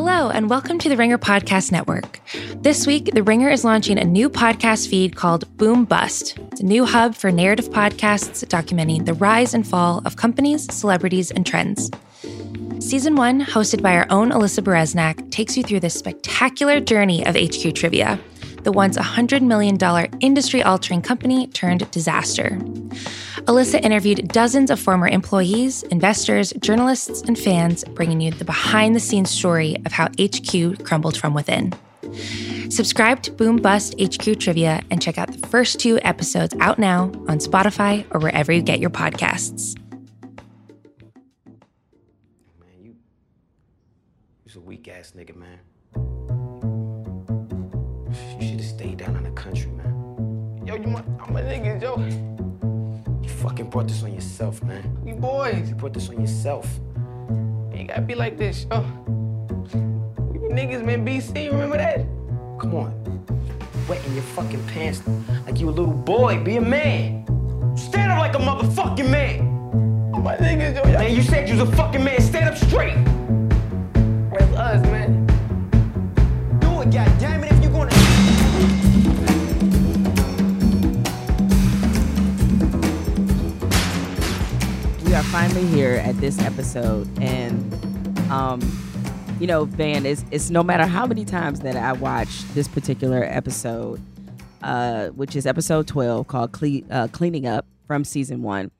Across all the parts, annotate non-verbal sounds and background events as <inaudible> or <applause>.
Hello, and welcome to the Ringer Podcast Network. This week, The Ringer is launching a new podcast feed called Boom Bust. It's a new hub for narrative podcasts documenting the rise and fall of companies, celebrities, and trends. Season one, hosted by our own Alyssa Bereznak, takes you through the spectacular journey of HQ Trivia, the once $100 million industry altering company turned disaster. Alyssa interviewed dozens of former employees, investors, journalists, and fans, bringing you the behind the scenes story of how HQ crumbled from within. Subscribe to Boom Bust HQ Trivia and check out the first two episodes out now on Spotify or wherever you get your podcasts. Man, you, you's a weak ass nigga, man. My, I'm a nigga, yo. You fucking brought this on yourself, man. We boys. You brought this on yourself. You gotta be like this, yo. We niggas, man. BC, remember that? Come on. Wetting your fucking pants like you a little boy. Be a man. Stand up like a motherfucking man. My niggas, yo. Man, you said you was a fucking man. Stand up straight. That's us, man. Do it, goddammit, we are finally here at this episode and um you know van it's, it's no matter how many times that i watch this particular episode uh which is episode 12 called Cle- uh, cleaning up from season one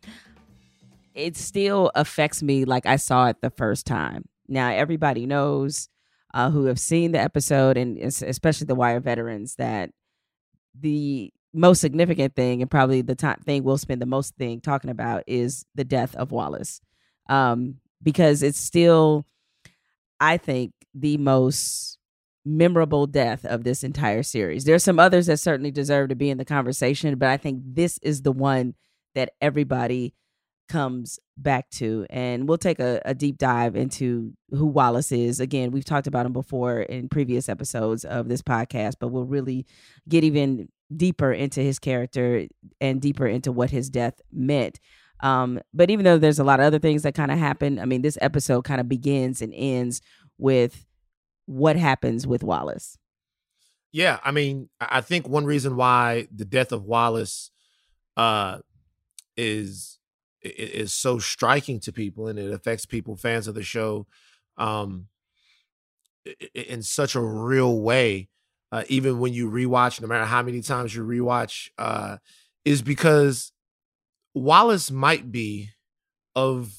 it still affects me like i saw it the first time. Now everybody knows uh, who have seen the episode and especially the wire veterans that the most significant thing and probably the time thing we'll spend the most thing talking about is the death of Wallace. Um, because it's still, I think, the most memorable death of this entire series. There's some others that certainly deserve to be in the conversation, but I think this is the one that everybody comes back to. And we'll take a, a deep dive into who Wallace is. Again, we've talked about him before in previous episodes of this podcast, but we'll really get even deeper into his character and deeper into what his death meant. Um, but even though there's a lot of other things that kind of happen, I mean, this episode kind of begins and ends with what happens with Wallace. Yeah, I mean, I think one reason why the death of Wallace uh is is so striking to people and it affects people fans of the show um in such a real way uh even when you rewatch no matter how many times you rewatch uh is because Wallace might be of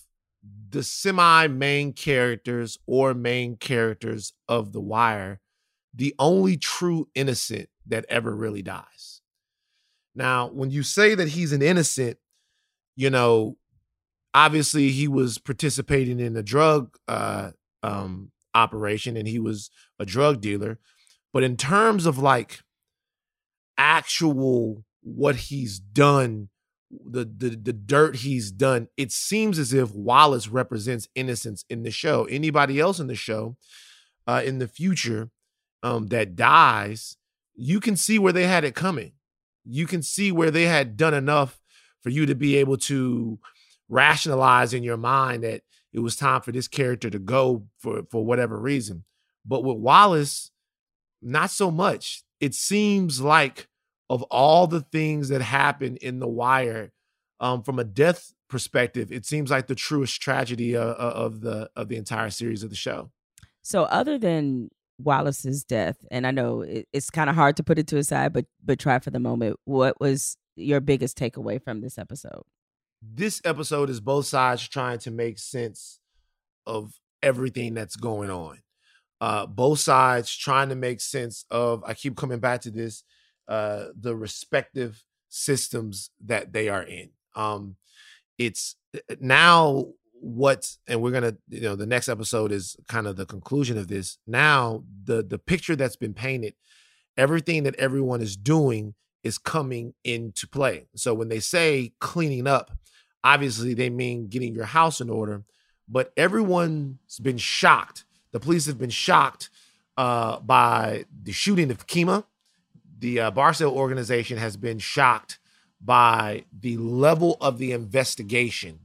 the semi main characters or main characters of The Wire the only true innocent that ever really dies. Now, when you say that he's an innocent, you know, obviously he was participating in a drug uh, um, operation and he was a drug dealer. But in terms of like actual what he's done, the, the the dirt he's done, it seems as if Wallace represents innocence in the show. Anybody else in the show, uh, in the future, um, that dies, you can see where they had it coming. You can see where they had done enough for you to be able to rationalize in your mind that it was time for this character to go for for whatever reason. But with Wallace, not so much. It seems like of all the things that happened in The Wire, um, from a death perspective, it seems like the truest tragedy uh, uh, of the of the entire series of the show. So, other than Wallace's death, and I know it, it's kind of hard to put it to a side, but but try for the moment. What was your biggest takeaway from this episode? this episode is both sides trying to make sense of everything that's going on. Uh, both sides trying to make sense of, I keep coming back to this, uh, the respective systems that they are in. Um, it's now what, and we're gonna, you know, the next episode is kind of the conclusion of this. Now, the the picture that's been painted, everything that everyone is doing is coming into play. So when they say cleaning up, obviously they mean getting your house in order, but everyone's been shocked. The police have been shocked uh, by the shooting of Kima. The uh, Barksdale organization has been shocked by the level of the investigation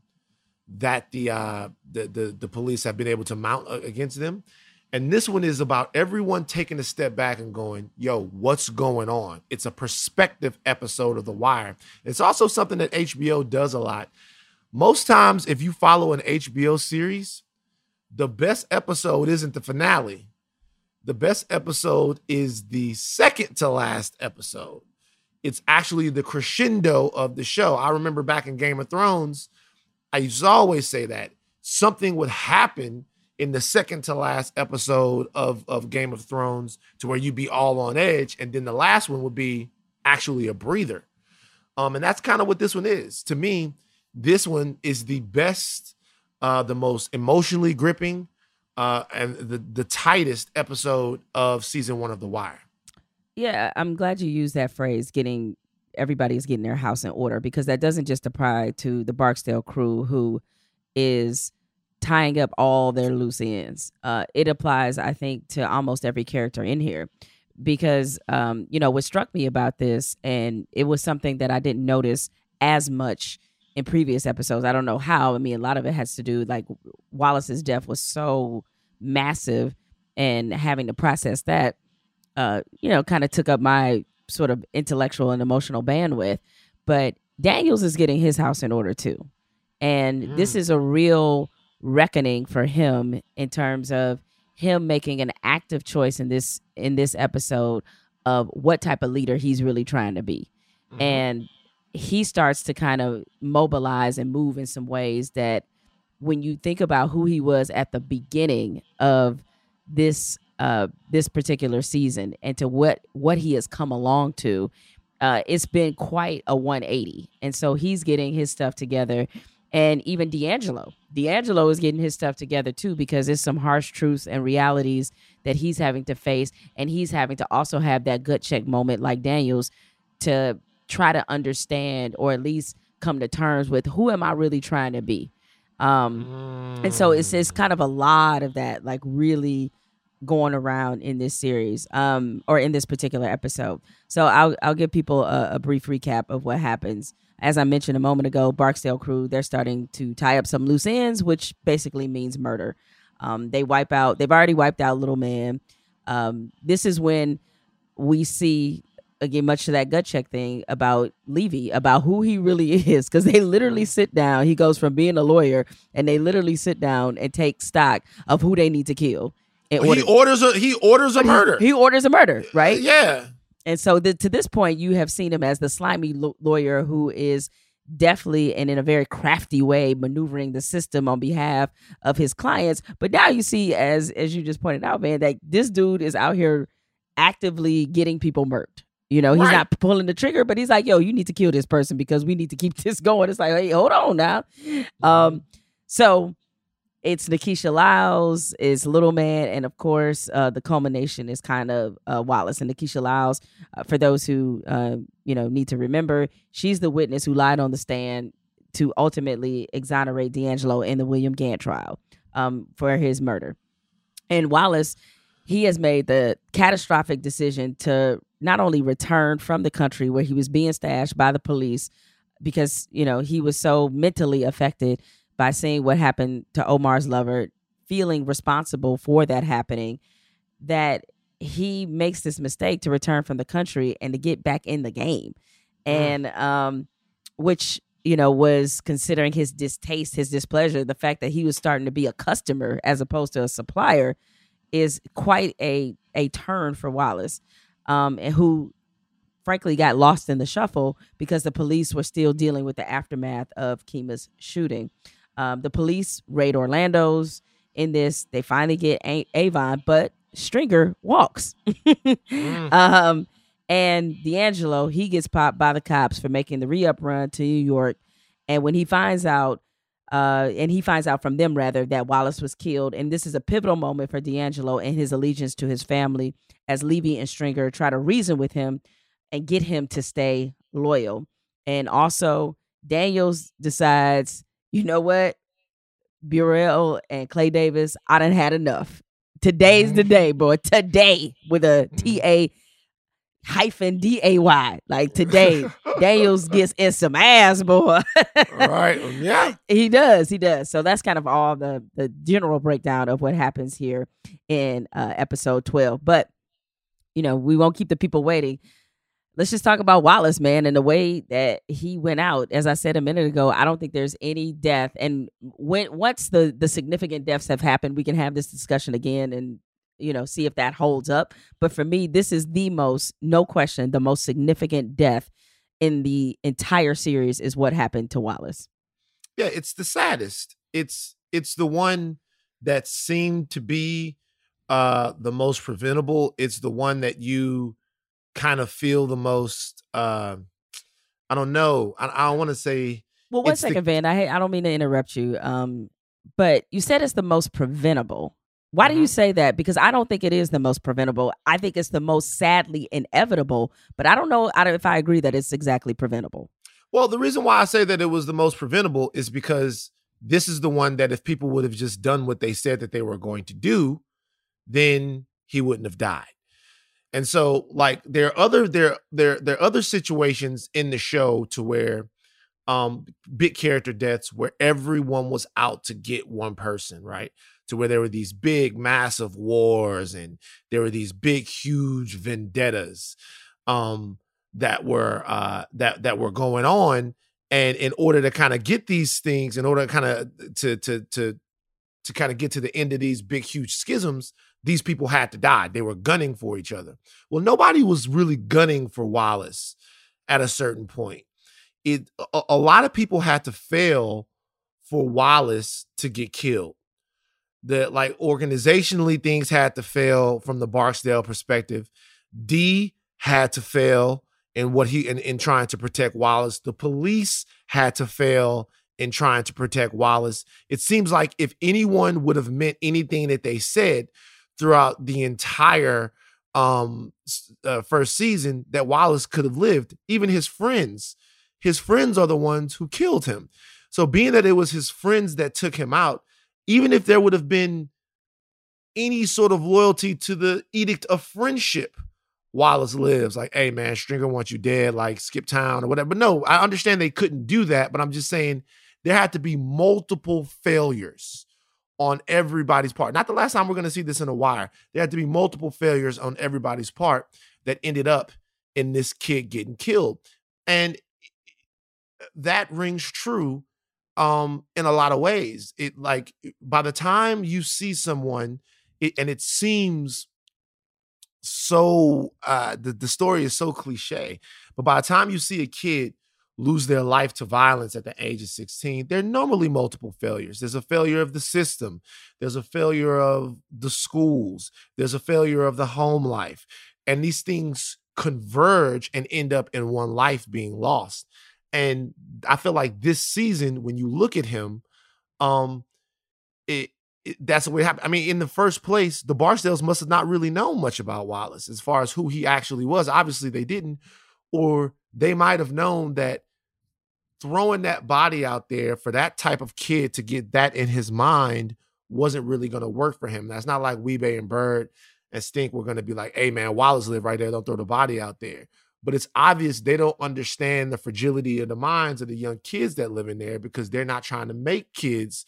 that the uh, the, the the police have been able to mount against them, And this one is about everyone taking a step back and going, yo, what's going on? It's a perspective episode of The Wire. It's also something that HBO does a lot. Most times, if you follow an HBO series, the best episode isn't the finale. The best episode is the second to last episode. It's actually the crescendo of the show. I remember back in Game of Thrones, I used to always say that something would happen in the second to last episode of, of Game of Thrones to where you'd be all on edge. And then the last one would be actually a breather. Um, and that's kind of what this one is. To me, this one is the best, uh, the most emotionally gripping, uh, and the the tightest episode of season one of The Wire. Yeah, I'm glad you used that phrase, getting everybody's getting their house in order, because that doesn't just apply to the Barksdale crew who is tying up all their loose ends. Uh, it applies, I think, to almost every character in here. Because um, you know, what struck me about this, and it was something that I didn't notice as much in previous episodes. I don't know how. I mean, a lot of it has to do like Wallace's death was so massive, and having to process that, uh, you know, kind of took up my sort of intellectual and emotional bandwidth. But Daniels is getting his house in order too, and mm. this is a real reckoning for him in terms of him making an active choice in this in this episode of what type of leader he's really trying to be. Mm-hmm. And he starts to kind of mobilize and move in some ways that when you think about who he was at the beginning of this uh this particular season and to what what he has come along to uh it's been quite a 180 and so he's getting his stuff together. And even D'Angelo D'Angelo is getting his stuff together too because there's some harsh truths and realities that he's having to face. And he's having to also have that gut check moment like Daniels to try to understand or at least come to terms with who am I really trying to be. Um, mm. and so it's it's kind of a lot of that, like really going around in this series, um, or in this particular episode. So I'll I'll give people a, a brief recap of what happens. As I mentioned a moment ago, Barksdale crew they're starting to tie up some loose ends, which basically means murder. Um, they wipe out. They've already wiped out Little Man. Um, this is when we see again much to that gut check thing about Levy about who he really <laughs> is because they literally mm-hmm. sit down. He goes from being a lawyer and they literally sit down and take stock of who they need to kill. he orders a he orders a murder. He, he orders a murder, uh, right? Yeah. And so the, to this point, you have seen him as the slimy lo- lawyer who is deftly and in a very crafty way maneuvering the system on behalf of his clients. But now you see, as as you just pointed out, man, that this dude is out here actively getting people murked. You know, he's right. not pulling the trigger, but he's like, yo, you need to kill this person because we need to keep <laughs> this going. It's like, hey, hold on now. Um, so it's Nakeesha Lyles, it's Little Man, and of course, uh, the culmination is kind of uh, Wallace and Nakeesha Lyles. Uh, for those who uh, you know need to remember, she's the witness who lied on the stand to ultimately exonerate D'Angelo in the William Gant trial um, for his murder. And Wallace, he has made the catastrophic decision to not only returned from the country where he was being stashed by the police because you know he was so mentally affected by seeing what happened to Omar's lover, feeling responsible for that happening, that he makes this mistake to return from the country and to get back in the game, mm. and um, which you know was considering his distaste, his displeasure, the fact that he was starting to be a customer as opposed to a supplier, is quite a a turn for Wallace um, and who frankly got lost in the shuffle because the police were still dealing with the aftermath of Kima's shooting. Um, the police raid Orlando's in this. They finally get a- Avon, but Stringer walks. mm. <laughs> um, and D'Angelo, he gets popped by the cops for making the re up run to New York. And when he finds out, uh, and he finds out from them rather that Wallace was killed. And this is a pivotal moment for D'Angelo and his allegiance to his family as Levy and Stringer try to reason with him and get him to stay loyal. And also, Daniels decides, you know what, Burrell and Clay Davis, I done had enough. Today's the mm-hmm. day, boy. Today with a. T A. hyphen D A Y. Like today, <laughs> Daniels gets in some ass, boy. right. Yeah. <laughs> he does. He does. So that's kind of all the the general breakdown of what happens here in uh, episode twelve. But you know, we won't keep the people waiting. Let's just talk about Wallace, man, and the way that he went out. As I said a minute ago, I don't think there's any death. And when once the the significant deaths have happened, we can have this discussion again and you know see if that holds up. But for me, this is the most, no question, the most significant death in the entire series is what happened to Wallace. Yeah, it's the saddest. It's it's the one that seemed to be uh the most preventable. It's the one that you kind of feel the most uh I don't know. I, I don't want to say Well, one It's the- Van. I I don't mean to interrupt you. Um, but you said it's the most preventable. Why do you Mhm. say that? Because I don't think it is the most preventable. I think it's the most sadly inevitable. But I don't know if I agree that it's exactly preventable. Well, the reason why I say that it was the most preventable is because this is the one that if people would have just done what they said that they were going to do, then he wouldn't have died. And so like there are other there there there are other situations in the show to where um big character deaths where everyone was out to get one person, right? To where there were these big massive wars and there were these big huge vendettas. Um that were uh that that were going on and in order to kind of get these things in order to kind of to to to to kind of get to the end of these big huge schisms these people had to die they were gunning for each other well nobody was really gunning for wallace at a certain point it a, a lot of people had to fail for wallace to get killed the like organizationally things had to fail from the barksdale perspective d had to fail in what he in, in trying to protect Wallace. The police had to fail in trying to protect Wallace. It seems like if anyone would have meant anything that they said throughout the entire um uh, first season that Wallace could have lived, even his friends, his friends are the ones who killed him. So being that it was his friends that took him out, even if there would have been any sort of loyalty to the edict of friendship, Wallace lives. Like, hey man, Stringer wants you dead, like skip town or whatever. But no, I understand they couldn't do that, but I'm just saying there had to be multiple failures on everybody's part. Not the last time we're gonna see this in a wire. There had to be multiple failures on everybody's part that ended up in this kid getting killed. And that rings true um in a lot of ways. It like by the time you see someone it, and it seems so uh the, the story is so cliche but by the time you see a kid lose their life to violence at the age of 16 there are normally multiple failures. There's a failure of the system. There's a failure of the schools. There's a failure of the home life. And these things converge and end up in one life being lost and i feel like this season when you look at him um it, it that's it happened. I mean, in the first place, the Barksdales must have not really known much about Wallace as far as who he actually was. Obviously, they didn't, or they might have known that throwing that body out there for that type of kid to get that in his mind wasn't really going to work for him. That's not like Wee-Bey and Bird and Stink were going to be like, "Hey, man, Wallace live right there. Don't throw the body out there." But it's obvious they don't understand the fragility of the minds of the young kids that live in there because they're not trying to make kids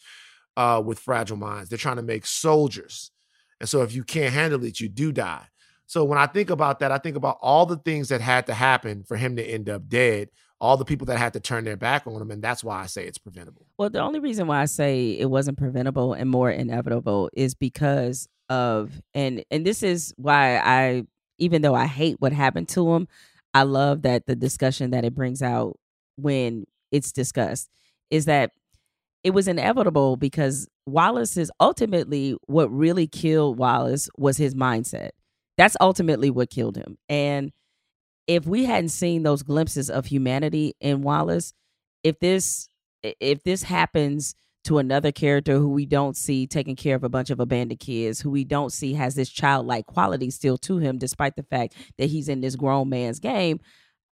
uh, with fragile minds. They're trying to make soldiers. And so if you can't handle it, you do die. So when I think about that, I think about all the things that had to happen for him to end up dead, all the people that had to turn their back on him. And that's why I say it's preventable. Well, the only reason why I say it wasn't preventable and more inevitable is because of and and this is why I even though I hate what happened to him, I love that the discussion that it brings out when it's discussed is that it was inevitable because Wallace is ultimately what really killed Wallace was his mindset. That's ultimately what killed him. And if we hadn't seen those glimpses of humanity in Wallace, if this if this happens to another character who we don't see taking care of a bunch of abandoned kids, who we don't see has this childlike quality still to him, despite the fact that he's in this grown man's game,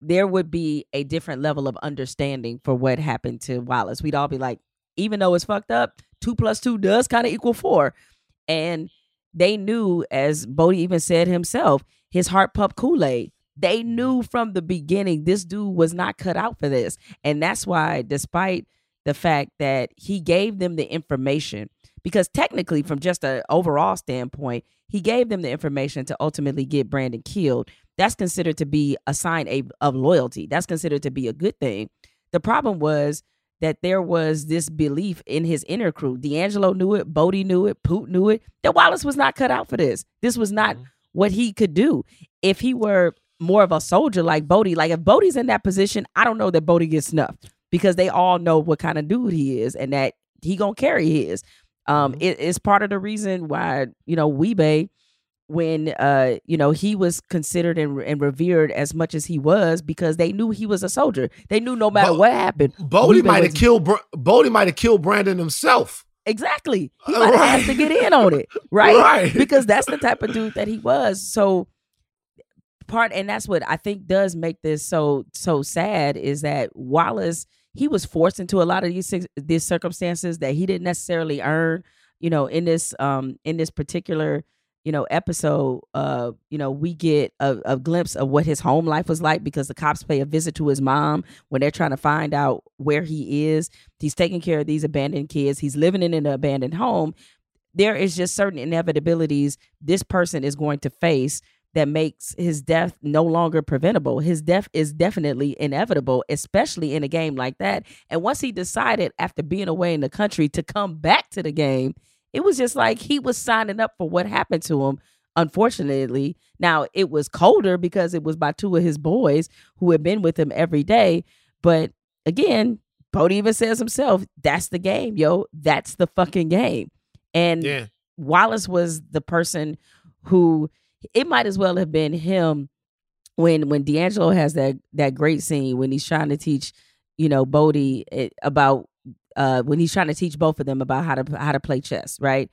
there would be a different level of understanding for what happened to Wallace. We'd all be like, even though it's fucked up, two plus two does kind of equal four. And they knew, as Bodie even said himself, his heart pumped Kool Aid. They knew from the beginning this dude was not cut out for this. And that's why, despite the fact that he gave them the information, because technically, from just an overall standpoint, he gave them the information to ultimately get Brandon killed. That's considered to be a sign of loyalty. That's considered to be a good thing. The problem was that there was this belief in his inner crew. D'Angelo knew it, Bodie knew it, Poot knew it, that Wallace was not cut out for this. This was not mm-hmm. what he could do. If he were more of a soldier like Bodie, like if Bodie's in that position, I don't know that Bodie gets snuffed because they all know what kind of dude he is and that he gonna carry his. Um, mm-hmm. it, it's part of the reason why you know Wee-Bey when uh you know he was considered and, and revered as much as he was because they knew he was a soldier. They knew no matter Bo- what happened, Bodie might have killed Br- Bodie might have killed Brandon himself. Exactly, he might right. have to get in on it, <laughs> right? right? Because that's the type of dude that he was. So part, and that's what I think does make this so so sad is that Wallace he was forced into a lot of these these circumstances that he didn't necessarily earn. You know, in this um in this particular you know, episode, uh, you know, we get a, a, glimpse of what his home life was like because the cops pay a visit to his mom when they're trying to find out where he is. He's taking care of these abandoned kids. He's living in an abandoned home. There is just certain inevitabilities this person is going to face that makes his death no longer preventable. His death is definitely inevitable, especially in a game like that. And once he decided after being away in the country to come back to the game, it was just like he was signing up for what happened to him. Unfortunately, now it was colder because it was by two of his boys who had been with him every day. But again, Bodie even says himself, that's the game, yo. That's the fucking game. And yeah. Wallace was the person who it might as well have been him when when D'Angelo has that that great scene when he's trying to teach, you know, Bodie eh, about uh, when he's trying to teach both of them about how to how to play chess, right?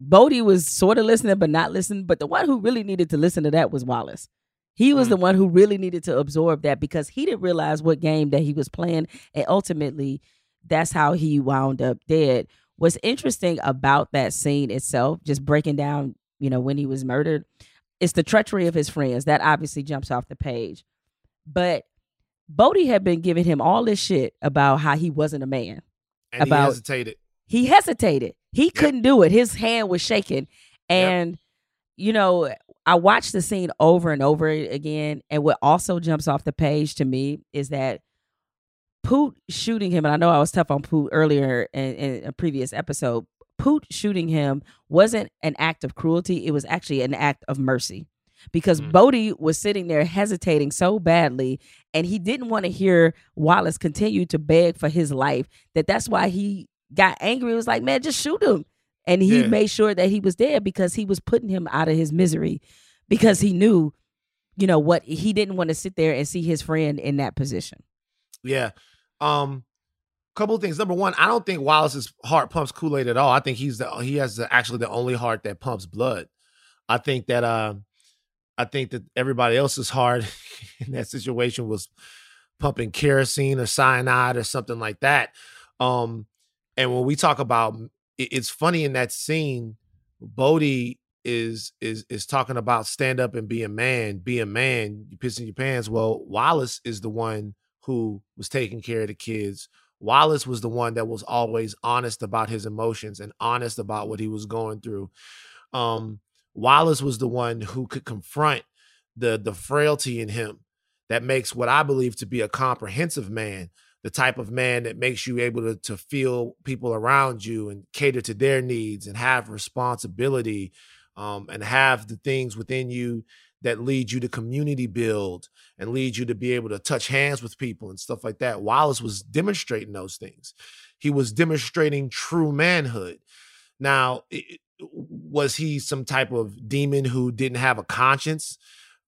Bodie was sort of listening but not listening, but the one who really needed to listen to that was Wallace. He was mm. the one who really needed to absorb that because he didn't realize what game that he was playing, and ultimately, that's how he wound up dead. What's interesting about that scene itself, just breaking down, you know, when he was murdered, is the treachery of his friends. That obviously jumps off the page, but Bodie had been giving him all this shit about how he wasn't a man and about, he hesitated. He hesitated. He yep. couldn't do it. His hand was shaking. And, yep. you know, I watched the scene over and over again. And what also jumps off the page to me is that Poot shooting him, and I know I was tough on Poot earlier in, in a previous episode. Poot shooting him wasn't an act of cruelty, it was actually an act of mercy because mm. Bodie was sitting there hesitating so badly and he didn't want to hear Wallace continue to beg for his life that that's why he got angry. It was like, man, just shoot him. And he yeah. made sure that he was dead because he was putting him out of his misery because he knew, you know, what he didn't want to sit there and see his friend in that position. Yeah. Um couple of things. Number one, I don't think Wallace's heart pumps Kool-Aid at all. I think he's the he has the, actually the only heart that pumps blood. I think that uh I think that everybody else's heart <laughs> in that situation was pumping kerosene or cyanide or something like that. Um, and when we talk about, it's funny in that scene, Bodie is is is talking about stand up and be a man, be a man, you pissing your pants. Well, Wallace is the one who was taking care of the kids. Wallace was the one that was always honest about his emotions and honest about what he was going through. Um, Wallace was the one who could confront the the frailty in him that makes what I believe to be a comprehensive man, the type of man that makes you able to, to feel people around you and cater to their needs and have responsibility um, and have the things within you that lead you to community build and lead you to be able to touch hands with people and stuff like that. Wallace was demonstrating those things. He was demonstrating true manhood. Now, was he some type of demon who didn't have a conscience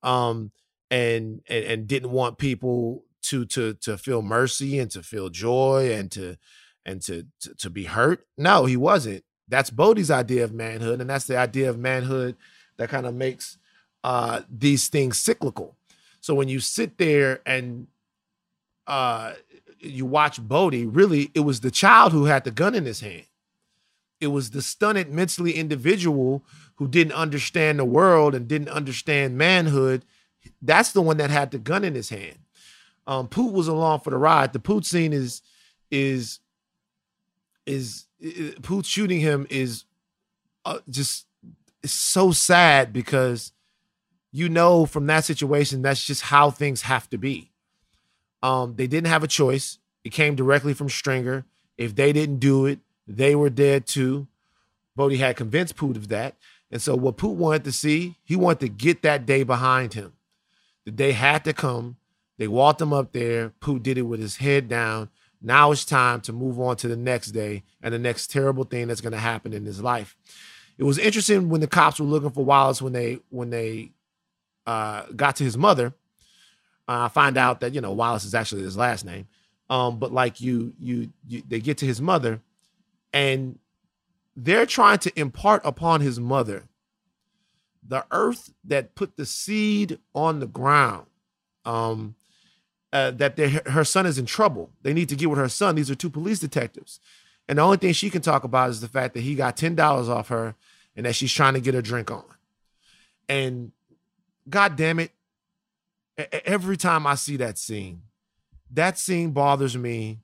um, and, and and didn't want people to to to feel mercy and to feel joy and to and to, to to, be hurt no he wasn't that's bodie's idea of manhood and that's the idea of manhood that kind of makes uh these things cyclical so when you sit there and uh you watch bodie really it was the child who had the gun in his hand it was the stunted mentally individual who didn't understand the world and didn't understand manhood. That's the one that had the gun in his hand. Um, Poot was along for the ride. The Poot scene is is is, is Poot shooting him is uh, just it's so sad because you know from that situation that's just how things have to be. Um, they didn't have a choice. It came directly from Stringer. If they didn't do it, they were dead too. Bodie had convinced Poot of that. And so what Poot wanted to see, he wanted to get that day behind him. The day had to come. They walked him up there. Poot did it with his head down. Now it's time to move on to the next day and the next terrible thing that's going to happen in his life. It was interesting when the cops were looking for Wallace when they when they uh, got to his mother. Uh, I find out that you know Wallace is actually his last name. Um, but like you, you, you, they get to his mother, and they're trying to impart upon his mother the earth that put the seed on the ground. Um, uh, that her son is in trouble. They need to get with her son. These are two police detectives. And the only thing she can talk about is the fact that he got $10 off her and that she's trying to get a drink on. And God damn it, every time I see that scene, that scene bothers me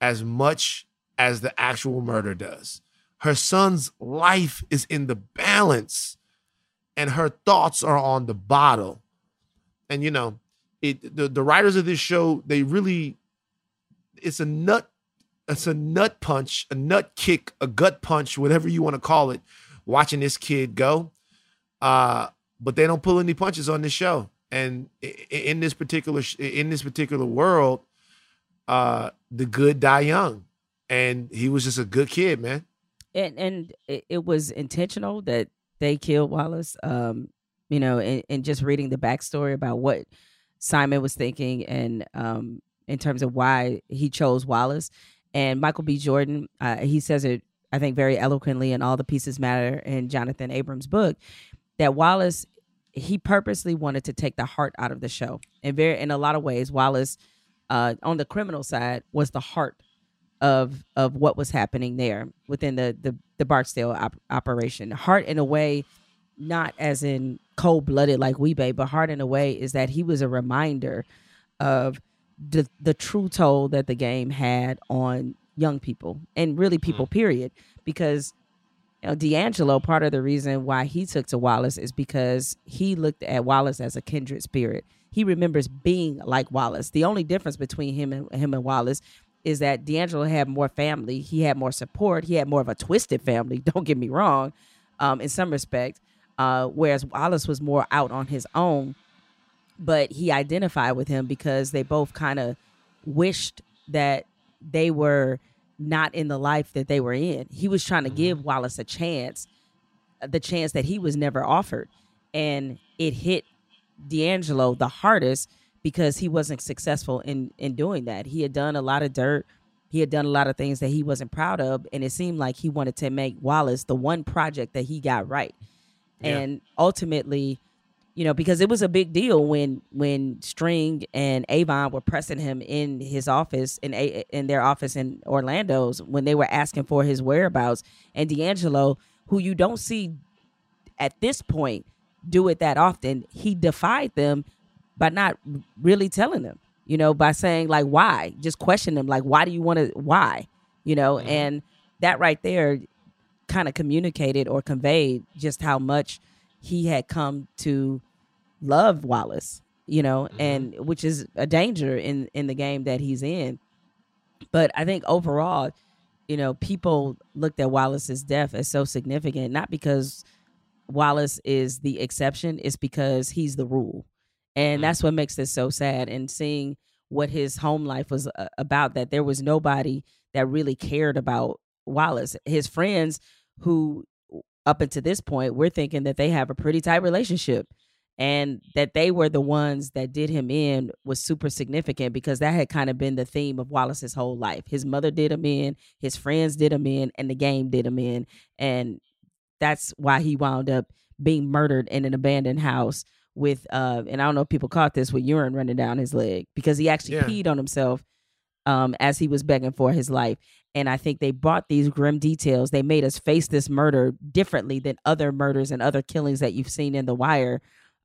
as much as the actual murder does. Her son's life is in the balance and her thoughts are on the bottle. And you know, it the, the writers of this show, they really it's a nut it's a nut punch, a nut kick, a gut punch, whatever you want to call it, watching this kid go. Uh, but they don't pull any punches on this show. And in this particular in this particular world, uh, the good die young, and he was just a good kid, man. And and it was intentional that they killed Wallace. Um, you know, and, and just reading the backstory about what Simon was thinking, and um, in terms of why he chose Wallace, and Michael B. Jordan, uh, he says it, I think, very eloquently in All the Pieces Matter in Jonathan Abrams' book, that Wallace, he purposely wanted to take the heart out of the show. And very, in a lot of ways, Wallace, uh, on the criminal side, was the heart of of what was happening there within the the, the Barksdale op- operation. Heart, in a way, not as in cold blooded like Wee-Bey, but heart in a way is that he was a reminder of the the true toll that the game had on young people and really people period because you know D'Angelo part of the reason why he took to Wallace is because he looked at Wallace as a kindred spirit. He remembers being like Wallace. The only difference between him and him and Wallace is that D'Angelo had more family. He had more support. He had more of a twisted family <laughs> don't get me wrong um, in some respect uh, whereas Wallace was more out on his own. But he identified with him because they both kind of wished that they were not in the life that they were in. He was trying to give mm-hmm. Wallace a chance, the chance that he was never offered. And it hit D'Angelo the hardest because he wasn't successful in in doing that. He had done a lot of dirt. He had done a lot of things that he wasn't proud of, and it seemed like he wanted to make Wallace the one project that he got right. Yeah. And ultimately, you know, because it was a big deal when when String and Avon were pressing him in his office in a, in their office in Orlando's when they were asking for his whereabouts, and D'Angelo, who you don't see at this point do it that often, he defied them by not really telling them, you know, by saying like why, just question them like why do you want to why, you know, mm-hmm. and that right there kind of communicated or conveyed just how much he had come to love Wallace, you know, mm-hmm. and which is a danger in in the game that he's in. But I think overall, you know, people looked at Wallace's death as so significant, not because Wallace is the exception, it's because he's the rule. And mm-hmm. that's what makes this so sad. And seeing what his home life was uh, about, that there was nobody that really cared about Wallace. His friends, who up until this point, we're thinking that they have a pretty tight relationship and that they were the ones that did him in was super significant because that had kind of been the theme of Wallace's whole life. His mother did him in, his friends did him in, and the game did him in. And that's why he wound up being murdered in an abandoned house with uh and I don't know if people caught this with urine running down his leg because he actually yeah. peed on himself um as he was begging for his life. And I think they brought these grim details. They made us face this murder differently than other murders and other killings that you've seen in The Wire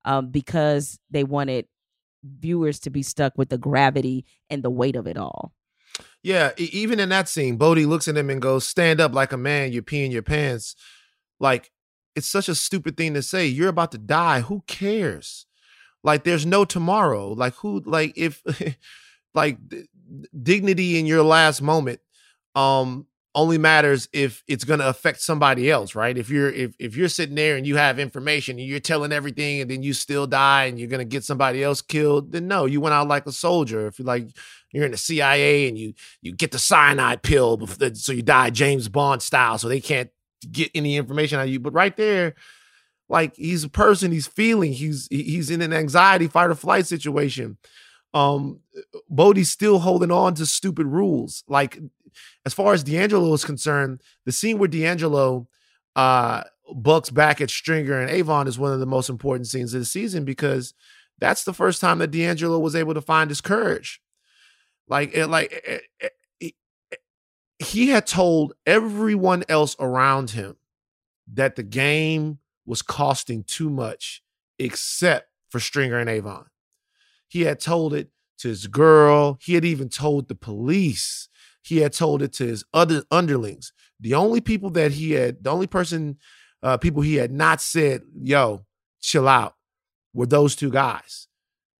um, because they wanted viewers to be stuck with the gravity and the weight of it all. Yeah, even in that scene, Bodie looks at him and goes, "Stand up like a man. You're peeing your pants." Like it's such a stupid thing to say. You're about to die. Who cares? Like there's no tomorrow. Like who? Like if, <laughs> like d- dignity in your last moment, um, only matters if it's going to affect somebody else, right? If you're if if you're sitting there and you have information and you're telling everything and then you still die and you're going to get somebody else killed, then no, you went out like a soldier. If you're like you're in the CIA and you you get the cyanide pill before, so you die James Bond style, so they can't get any information on you. But right there, like he's a person, he's feeling, he's he's in an anxiety fight or flight situation. Um, Bodie's still holding on to stupid rules. Like as far as D'Angelo is concerned, the scene where D'Angelo uh bucks back at Stringer and Avon is one of the most important scenes of the season because that's the first time that D'Angelo was able to find his courage. Like, it, like it, it, he had told everyone else around him that the game was costing too much, except for Stringer and Avon. He had told it to his girl. He had even told the police. He had told it to his other underlings. The only people that he had, the only person, uh, people he had not said, yo, chill out, were those two guys.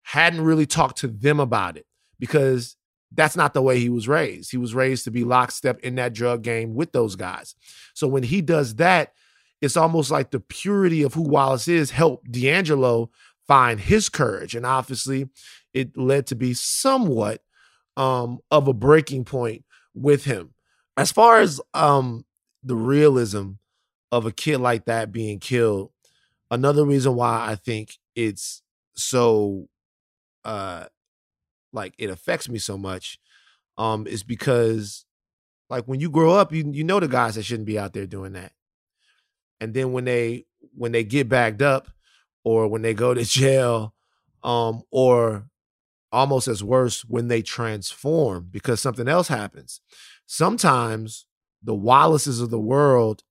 Hadn't really talked to them about it because that's not the way he was raised. He was raised to be lockstep in that drug game with those guys. So when he does that, it's almost like the purity of who Wallace is helped D'Angelo find his courage. And obviously, it led to be somewhat um, of a breaking point with him. As far as um, the realism of a kid like that being killed, another reason why I think it's so uh like it affects me so much um is because like when you grow up you you know the guys that shouldn't be out there doing that and then when they when they get backed up or when they go to <laughs> jail um or almost as worse when they transform because something else happens. Sometimes the wallaces of the world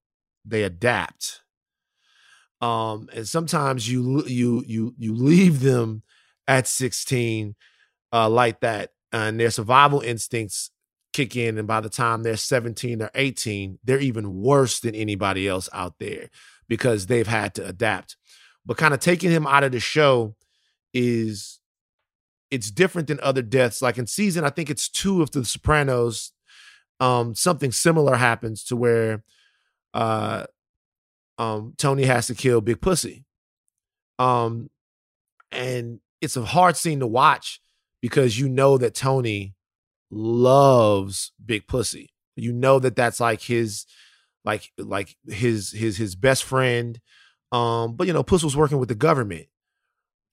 they adapt. Um and sometimes you you you you leave them at 16 uh like that and their survival instincts kick in and by the time they're 17 or 18 they're even worse than anybody else out there because they've had to adapt. But kind of taking him out of the show is it's different than other deaths. Like in season i think it's two of the sopranos um something similar happens to where uh um tony has to kill big pussy. Um and it's a hard scene to watch because you know that tony loves big pussy. You know that that's like his like like his his his best friend. Um but you know puss was working with the government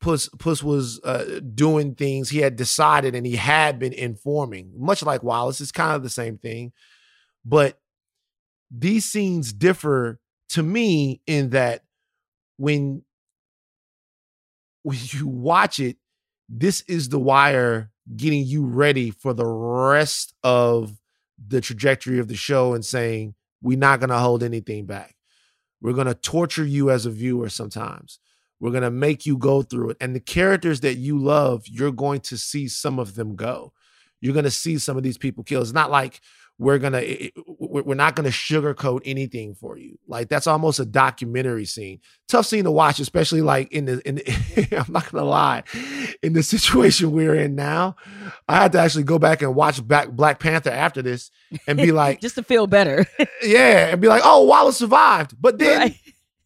puss puss was uh, doing things he had decided and he had been informing much like wallace it's kind of the same thing. But these scenes differ to me in that when when you watch it this is the wire getting you ready for the rest of the trajectory of the show and saying we're not going to hold anything back. We're going to torture you as a viewer sometimes we're going to make you go through it. And the characters that you love you're going to see some of them go. You're going to see some of these people kill. It's not like we're going to we're not going to sugarcoat anything for you. Like that's almost a documentary scene. Tough scene to watch especially like in the in the, <laughs> i'm not going to lie. In the situation we're in now i had to actually go back and watch back black panther after this and be <laughs> like just to feel better. <laughs> Yeah and be like oh wallace survived. But then Right.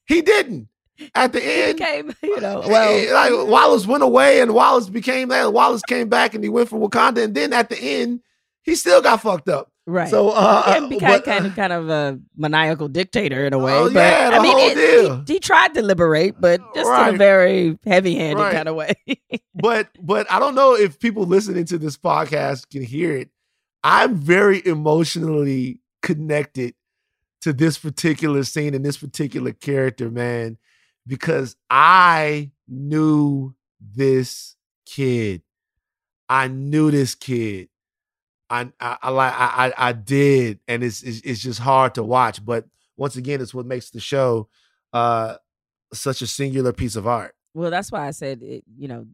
he didn't at the <laughs> end Came, <laughs> you know, well, like Wallace went away and Wallace became that. Wallace came back and he went for Wakanda, and then at the end, he still got fucked up. right. So, uh, and became but, kind uh, of kind of a maniacal dictator in a way. Oh, but yeah, the I mean, whole it- deal. He, he tried to liberate, but just in a very heavy-handed Right. kind of way. <laughs> but but I don't know if people listening to this podcast can hear it. I'm very emotionally connected to this particular scene and this particular character, man, because I knew this kid. I knew this kid. I I like I, I I did, and it's, it's it's just hard to watch. But once again, it's what makes the show uh such a singular piece of art. Well, that's why I said, it, you know,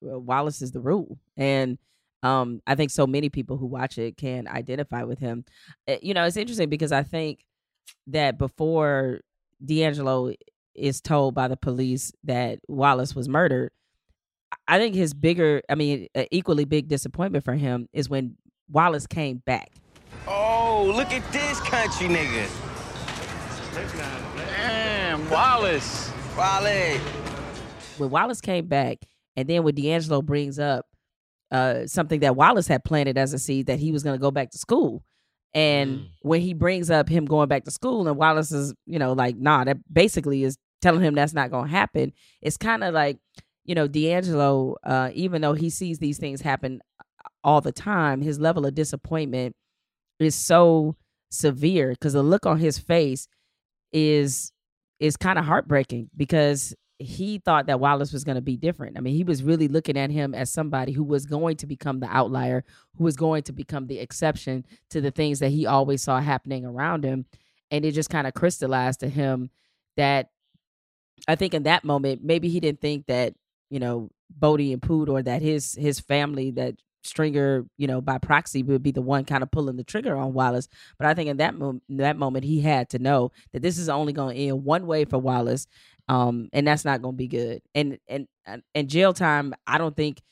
Wallace is the rule, and um, I think so many people who watch it can identify with him. Uh, you know, it's interesting because I think that before D'Angelo is told by the police that Wallace was murdered, I think his bigger, I mean, equally big disappointment for him is when Wallace came back. Oh, look at this country nigga. Damn, Wallace. Wallace. When Wallace came back, and then when D'Angelo brings up uh, something that Wallace had planted as a seed that he was going to go back to school. And mm. when he brings up him going back to school, and Wallace is, you know, like, nah, that basically is telling him that's not going to happen. It's kind of like, you know, D'Angelo, uh, even though he sees these things happen uh, all the time, his level of disappointment is so severe because the look on his face is is kind of heartbreaking because he thought that Wallace was going to be different. I mean, he was really looking at him as somebody who was going to become the outlier, who was going to become the exception to the things that he always saw happening around him. And it just kind of crystallized to him that I think in that moment, maybe he didn't think that, you know, Bodie and Poot or that his his family that Stringer, you know, by proxy would be the one kind of pulling the trigger on Wallace. But I think in that moment, that moment, he had to know that this is only going to end one way for Wallace, um, and that's not going to be good. And and and jail time, I don't think.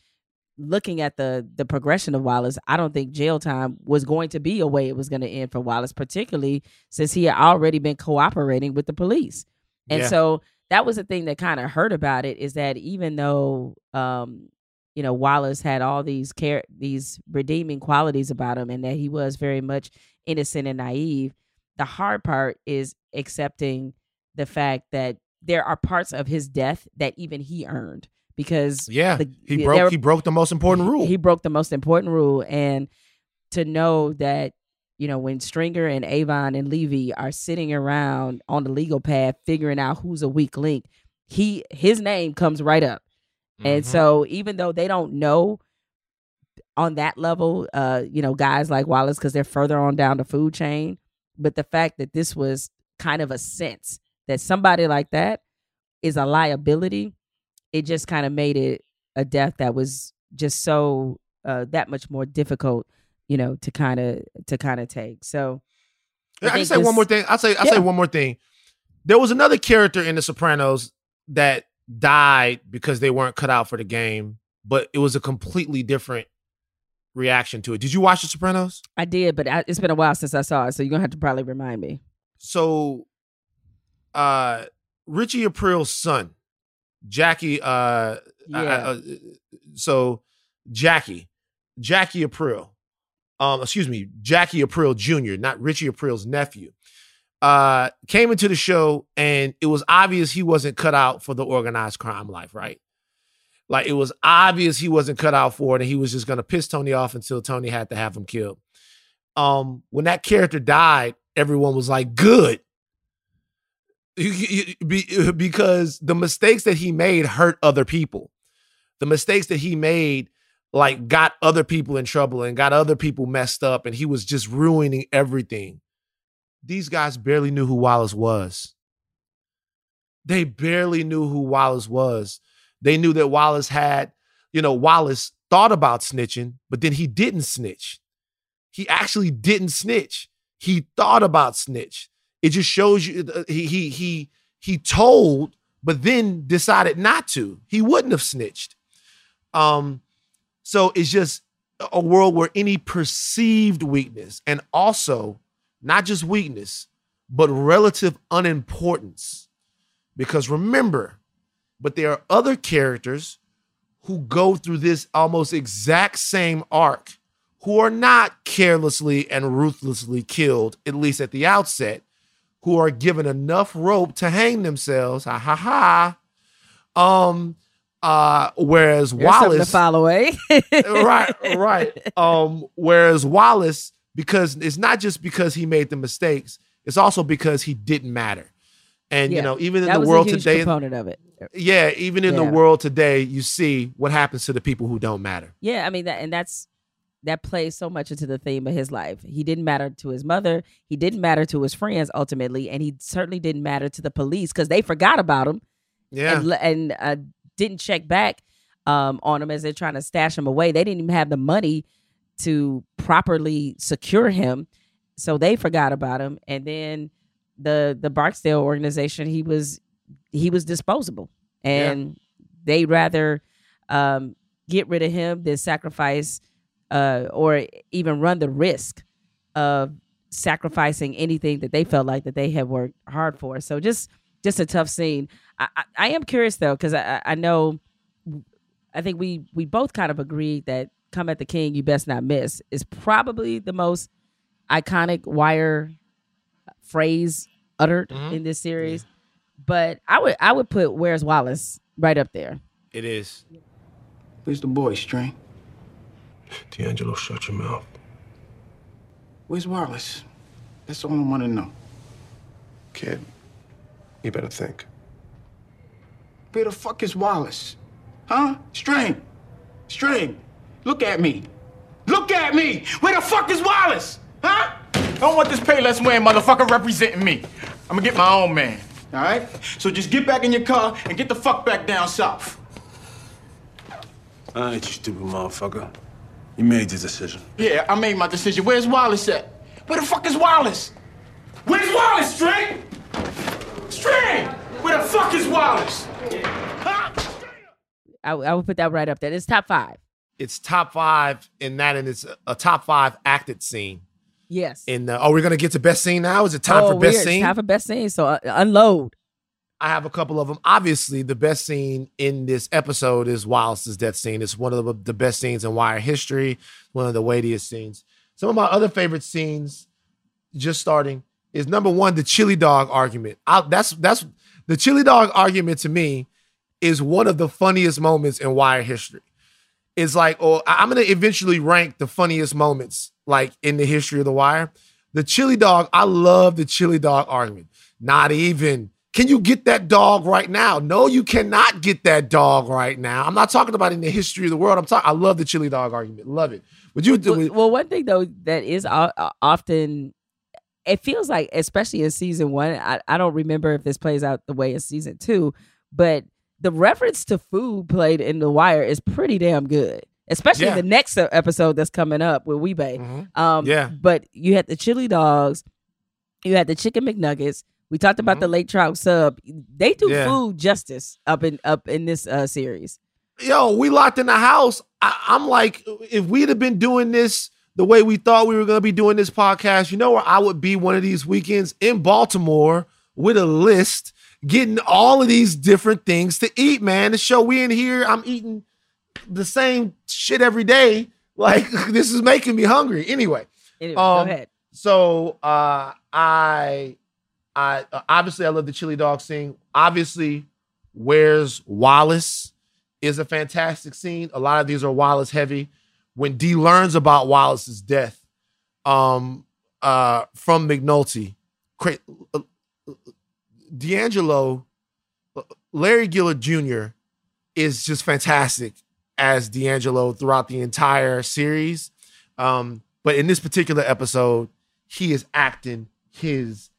Looking at the the progression of Wallace, I don't think jail time was going to be a way it was going to end for Wallace, particularly since he had already been cooperating with the police. And yeah. so that was the thing that kind of hurt about it is that even though um, you know Wallace had all these care these redeeming qualities about him and that he was very much innocent and naive, the hard part is accepting the fact that there are parts of his death that even he earned because yeah the, he broke were, he broke the most important rule. he broke the most important rule and to know that you know when stringer and avon and levy are sitting around on the legal path figuring out who's a weak link he his name comes right up mm-hmm. and so even though they don't know on that level uh you know guys like wallace because they're further on down the food chain but the fact that this was kind of a sense that somebody like that is a liability, it just kind of made it a death that was just so uh, that much more difficult, you know, to kind of to kind of take. So I, I can say this, one more thing. I'll say I'll yeah. say one more thing. There was another character in The Sopranos that died because they weren't cut out for the game, but it was a completely different reaction to it. Did you watch The Sopranos? I did, but I, it's been a while since I saw it, so you're gonna have to probably remind me. So uh Richie Aprile's son, Jackie. Uh, yeah. uh, so Jackie, Jackie Aprile. Um, excuse me, Jackie Aprile Jr., not Richie Aprile's nephew. Uh, came into the show and it was obvious he wasn't cut out for the organized crime life, right? Like it was obvious he wasn't cut out for it, and he was just gonna piss Tony off until Tony had to have him killed. Um, when that character died, everyone was like, "Good, because the mistakes that he made hurt other people. The mistakes that he made like got other people in trouble and got other people messed up and he was just ruining everything. These guys barely knew who Wallace was. They barely knew who Wallace was. They knew that Wallace had, you know, Wallace thought about snitching, but then he didn't snitch. He actually didn't snitch. He thought about snitch. It just shows you uh, he he he he told, but then decided not to. He wouldn't have snitched. Um, so it's just a world where any perceived weakness and also not just weakness, but relative unimportance. Because remember, but there are other characters who go through this almost exact same arc who are not carelessly and ruthlessly killed, at least at the outset, who are given enough rope to hang themselves. Ha ha ha. Um, uh, whereas There's Wallace follow, eh? <laughs> right, right. <laughs> Um, whereas Wallace, because it's not just because he made the mistakes, it's also because he didn't matter. And yeah, you know, even in the world today, component of it. Yeah, even in yeah. the world today, you see what happens to the people who don't matter. Yeah, I mean that, and that's that plays so much into the theme of his life. He didn't matter to his mother. He didn't matter to his friends ultimately, and he certainly didn't matter to the police because they forgot about him. Yeah, and, and uh, didn't check back um, on him as they're trying to stash him away. They didn't even have the money to properly secure him, so they forgot about him. And then the the Barksdale organization, he was he was disposable, and they'd rather um, get rid of him than sacrifice uh, or even run the risk of sacrificing anything that they felt like that they had worked hard for. So just just a tough scene. I, I, I am curious though because I, I know I think we we both kind of agreed that "Come at the King, you best not miss" is probably the most iconic wire phrase uttered Mhm. in this series. But I would I would put "Where's Wallace" right up there. It is. Where's the boy, String? D'Angelo, shut your mouth. Where's Wallace? That's all I want to know. Kid, you better think. Where the fuck is Wallace? Huh? String! String! Look at me! Look at me! Where the fuck is Wallace? Huh? I don't want this Payless wearing motherfucker representing me. I'm gonna get my own man. All right? So just get back in your car and get the fuck back down south. All right, you stupid motherfucker. You made your decision. Yeah, I made my decision. Where's Wallace at? Where the fuck is Wallace? Where's Wallace, String? String! Where the fuck is Wallace? I, I, w- I would put that right up there. It's top five. It's top five in that, and it's a top five acted scene. Yes. In the, oh, we're gonna get to best scene now. Is it time oh, for best weird. It's scene? time for best scene. So uh, unload. I have a couple of them. Obviously, the best scene in this episode is Wallace's death scene. It's one of the, the best scenes in Wire history, one of the weightiest scenes. Some of my other favorite scenes, just starting, is number one, the chili dog argument. I, that's that's the chili dog argument to me is one of the funniest moments in Wire history. It's like, oh, I'm gonna eventually rank the funniest moments like in the history of the Wire. The chili dog, I love the chili dog argument. Not even. Can you get that dog right now? No, you cannot get that dog right now. I'm not talking about in the history of the world. I'm talking. I love the chili dog argument. Love it. Would you do Well, it? well, one thing though that is often, it feels like, especially in season one, I, I don't remember if this plays out the way in season two, but the reference to food played in The Wire is pretty damn good. Especially Yeah. the next episode that's coming up with Wee-Bey. Mhm. Um, Yeah. But you had the chili dogs, you had the chicken McNuggets. We talked about the lake trout sub. They do Mm-hmm. Yeah. food justice up in up in this uh, series. Yo, we locked in the house. I, I'm like, if we'd have been doing this the way we thought we were going to be doing this podcast, you know where I would be one of these weekends in Baltimore with a list, getting all of these different things to eat, man. The show we in here, I'm eating the same shit every day. <laughs> Like, <laughs> this is making me hungry. Anyway. Anyway, Um, go ahead. So uh I I uh, obviously I love the chili dog scene. Obviously, where's Wallace is a fantastic scene. A lot of these are Wallace heavy. When D learns about Wallace's death, um, uh, from McNulty, cra- uh, D'Angelo, uh, Larry Gilliard Jr. is just fantastic as D'Angelo throughout the entire series. Um, but in this particular episode, he is acting his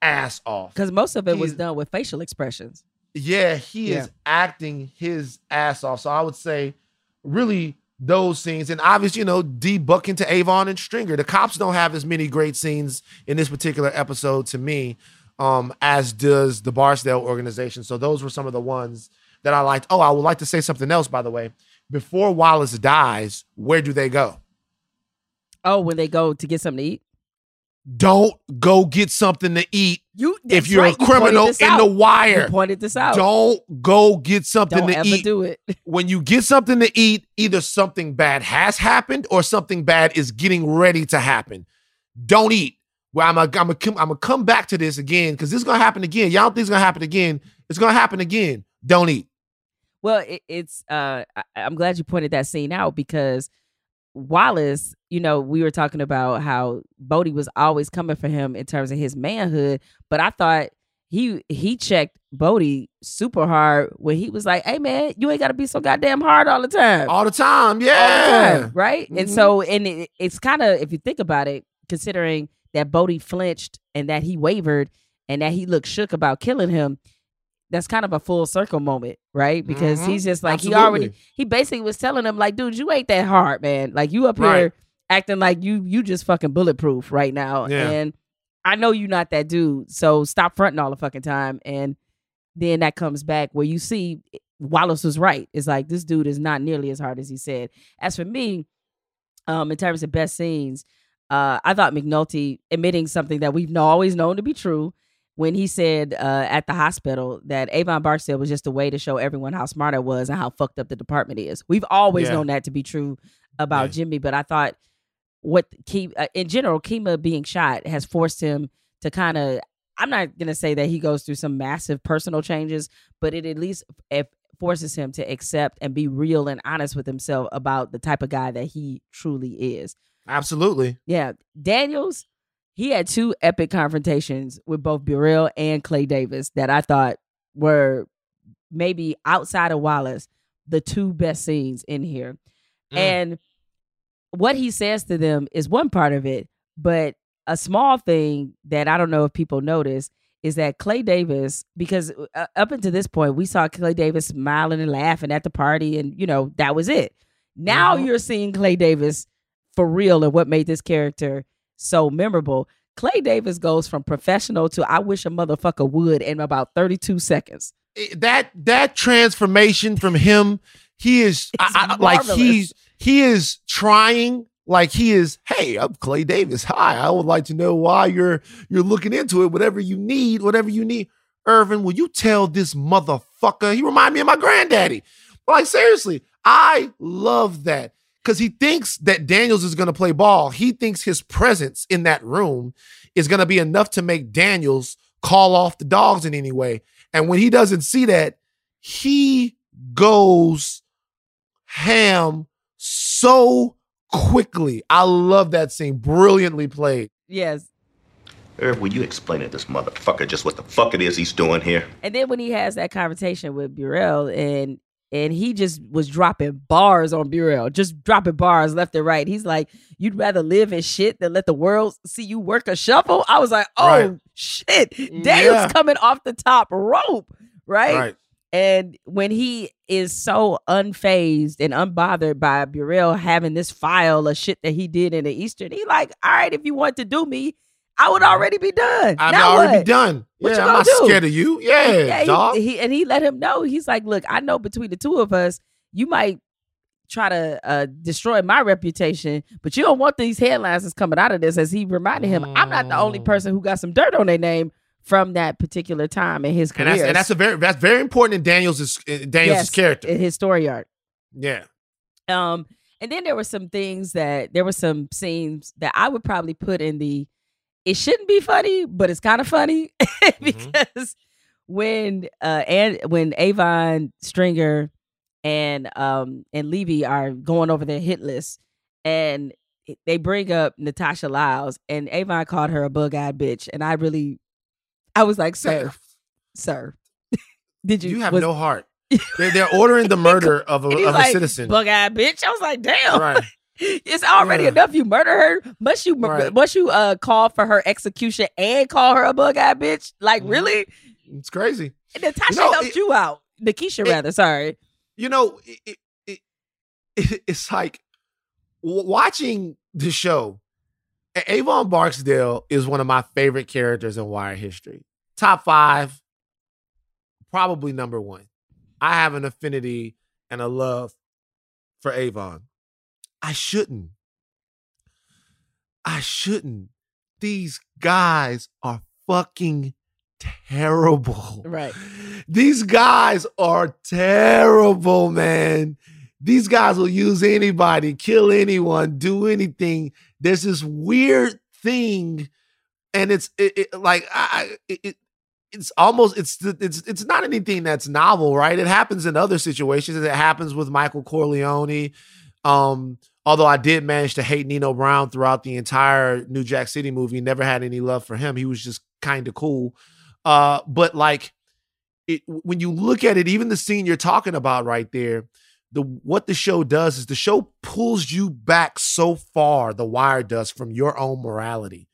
ass off. Because most of it he was is- done with facial expressions. Yeah, he Yeah. is acting his ass off. So I would say, really, those scenes, and obviously, you know, debucking to Avon and Stringer. The cops don't have as many great scenes in this particular episode to me, um, as does the Barksdale organization. So those were some of the ones that I liked. Oh, I would like to say something else, by the way. Before Wallace dies, where do they go? Oh, when they go to get something to eat. Don't go get something to eat You, if you're right, a criminal this in the wire. You pointed this out. Don't go get something Don't to eat. do it. <laughs> when you get something to eat, either something bad has happened or something bad is getting ready to happen. Don't eat. Well, I'm gonna I'm I'm gonna come back to this again because this is gonna happen again. Y'all think it's gonna happen again? It's gonna happen again. Don't eat. Well, it, it's. Uh, I, I'm glad you pointed that scene out because Wallace. You know, we were talking about how Bodie was always coming for him in terms of his manhood, but I thought he he checked Bodie super hard when he was like, "Hey, man, you ain't got to be so goddamn hard all the time." All the time, all the yeah. time, right? And Mhm. so, and it, it's kind of if you think about it, considering that Bodie flinched and that he wavered and that he looked shook about killing him, that's kind of a full circle moment, right? Because Mhm. he's just like he already he basically was telling him like, dude, you ain't that hard, man. Like you up Right. here acting like you you just fucking bulletproof right now, Yeah. and I know you're not that dude. So stop fronting all the fucking time, and then that comes back where you see Wallace was right. It's like this dude is not nearly as hard as he said. As for me, um, in terms of best scenes, uh, I thought McNulty admitting something that we've always known to be true when he said uh, at the hospital that Avon Barksdale was just a way to show everyone how smart I was and how fucked up the department is. We've always Yeah. known that to be true about Yeah. Jimmy, but I thought what Ke- uh, in general, Kima being shot has forced him to kind of. I'm not gonna say that he goes through some massive personal changes, but it at least if forces him to accept and be real and honest with himself about the type of guy that he truly is. Absolutely. Yeah, Daniels, he had two epic confrontations with both Burrell and Clay Davis that I thought were maybe outside of Wallace the two best scenes in here. Mm. And what he says to them is one part of it, but a small thing that I don't know if people notice is that Clay Davis, because uh, up until this point, we saw Clay Davis smiling and laughing at the party, and you know, that was it. Now Mhm. you're seeing Clay Davis for real and what made this character so memorable. Clay Davis goes from professional to I wish a motherfucker would in about 32 seconds. That that transformation from him, he is I, I, like he's he is trying like he is. Hey, I'm Clay Davis. Hi, I would like to know why you're you're looking into it. Whatever you need, whatever you need. Irvin, will you tell this motherfucker? He remind me of my granddaddy. Like seriously, I love that because he thinks that Daniels is going to play ball. He thinks his presence in that room is going to be enough to make Daniels call off the dogs in any way. And when he doesn't see that, he goes ham so quickly. I love that scene. Brilliantly played. Yes. Irv, will you explain to this motherfucker just what the fuck it is he's doing here? And then when he has that conversation with Burrell and and he just was dropping bars on Burrell, just dropping bars left and right. He's like, "You'd rather live in shit than let the world see you work a shovel." I was like, "Oh Right. shit, Daniel's Yeah. coming off the top rope, right?" Right. And when he is so unfazed and unbothered by Burrell having this file of shit that he did in the Eastern, he like, "All right, if you want to do me, I would already be done. I'm Now already what? done. What yeah, you I'm not do? scared of you. Yeah, he- dog. He, and he let him know. He's like, look, I know between the two of us, you might try to uh, destroy my reputation, but you don't want these headlines that's coming out of this. As he reminded him, I'm not the only person who got some dirt on their name from that particular time in his and career. that's and that's a very that's very important in Daniel's Daniel's Yes, character. in his story arc. Yeah. Um, and then there were some things that there were some scenes that I would probably put in the it shouldn't be funny, but it's kind of funny <laughs> because when uh and when Avon Stringer and um and Levy are going over their hit list and they bring up Natasha Lyles and Avon called her a bug-eyed bitch and I really I was like, sir, sir, <laughs> did you You have was- no heart. <laughs> They're, they're ordering the murder of a, of a like, citizen. Bug-eyed bitch. I was like, damn. Right. It's already Yeah. enough. You murder her. Must you Right. must you uh call for her execution and call her a bug eyed bitch? Like really? It's crazy. And Natasha You know, helped it- you out. Nakeesha rather. Sorry. You know, it, it, it, it's like w- watching the show. Avon Barksdale is one of my favorite characters in Wire history. Top five, probably number one. I have an affinity and a love for Avon. I shouldn't. I shouldn't. These guys are fucking terrible. Right. <laughs> These guys are terrible, man. These guys will use anybody, kill anyone, do anything. There's this weird thing, and it's it, it- like I, it- it's almost it's it's it's not anything that's novel, right? It happens in other situations. It happens with Michael Corleone. Um, although I did manage to hate Nino Brown throughout the entire New Jack City movie, never had any love for him. He was just kind of cool. Uh, but like it when you look at it, even the scene you're talking about right there, the what the show does is the show pulls you back so far, the wire does, from your own morality.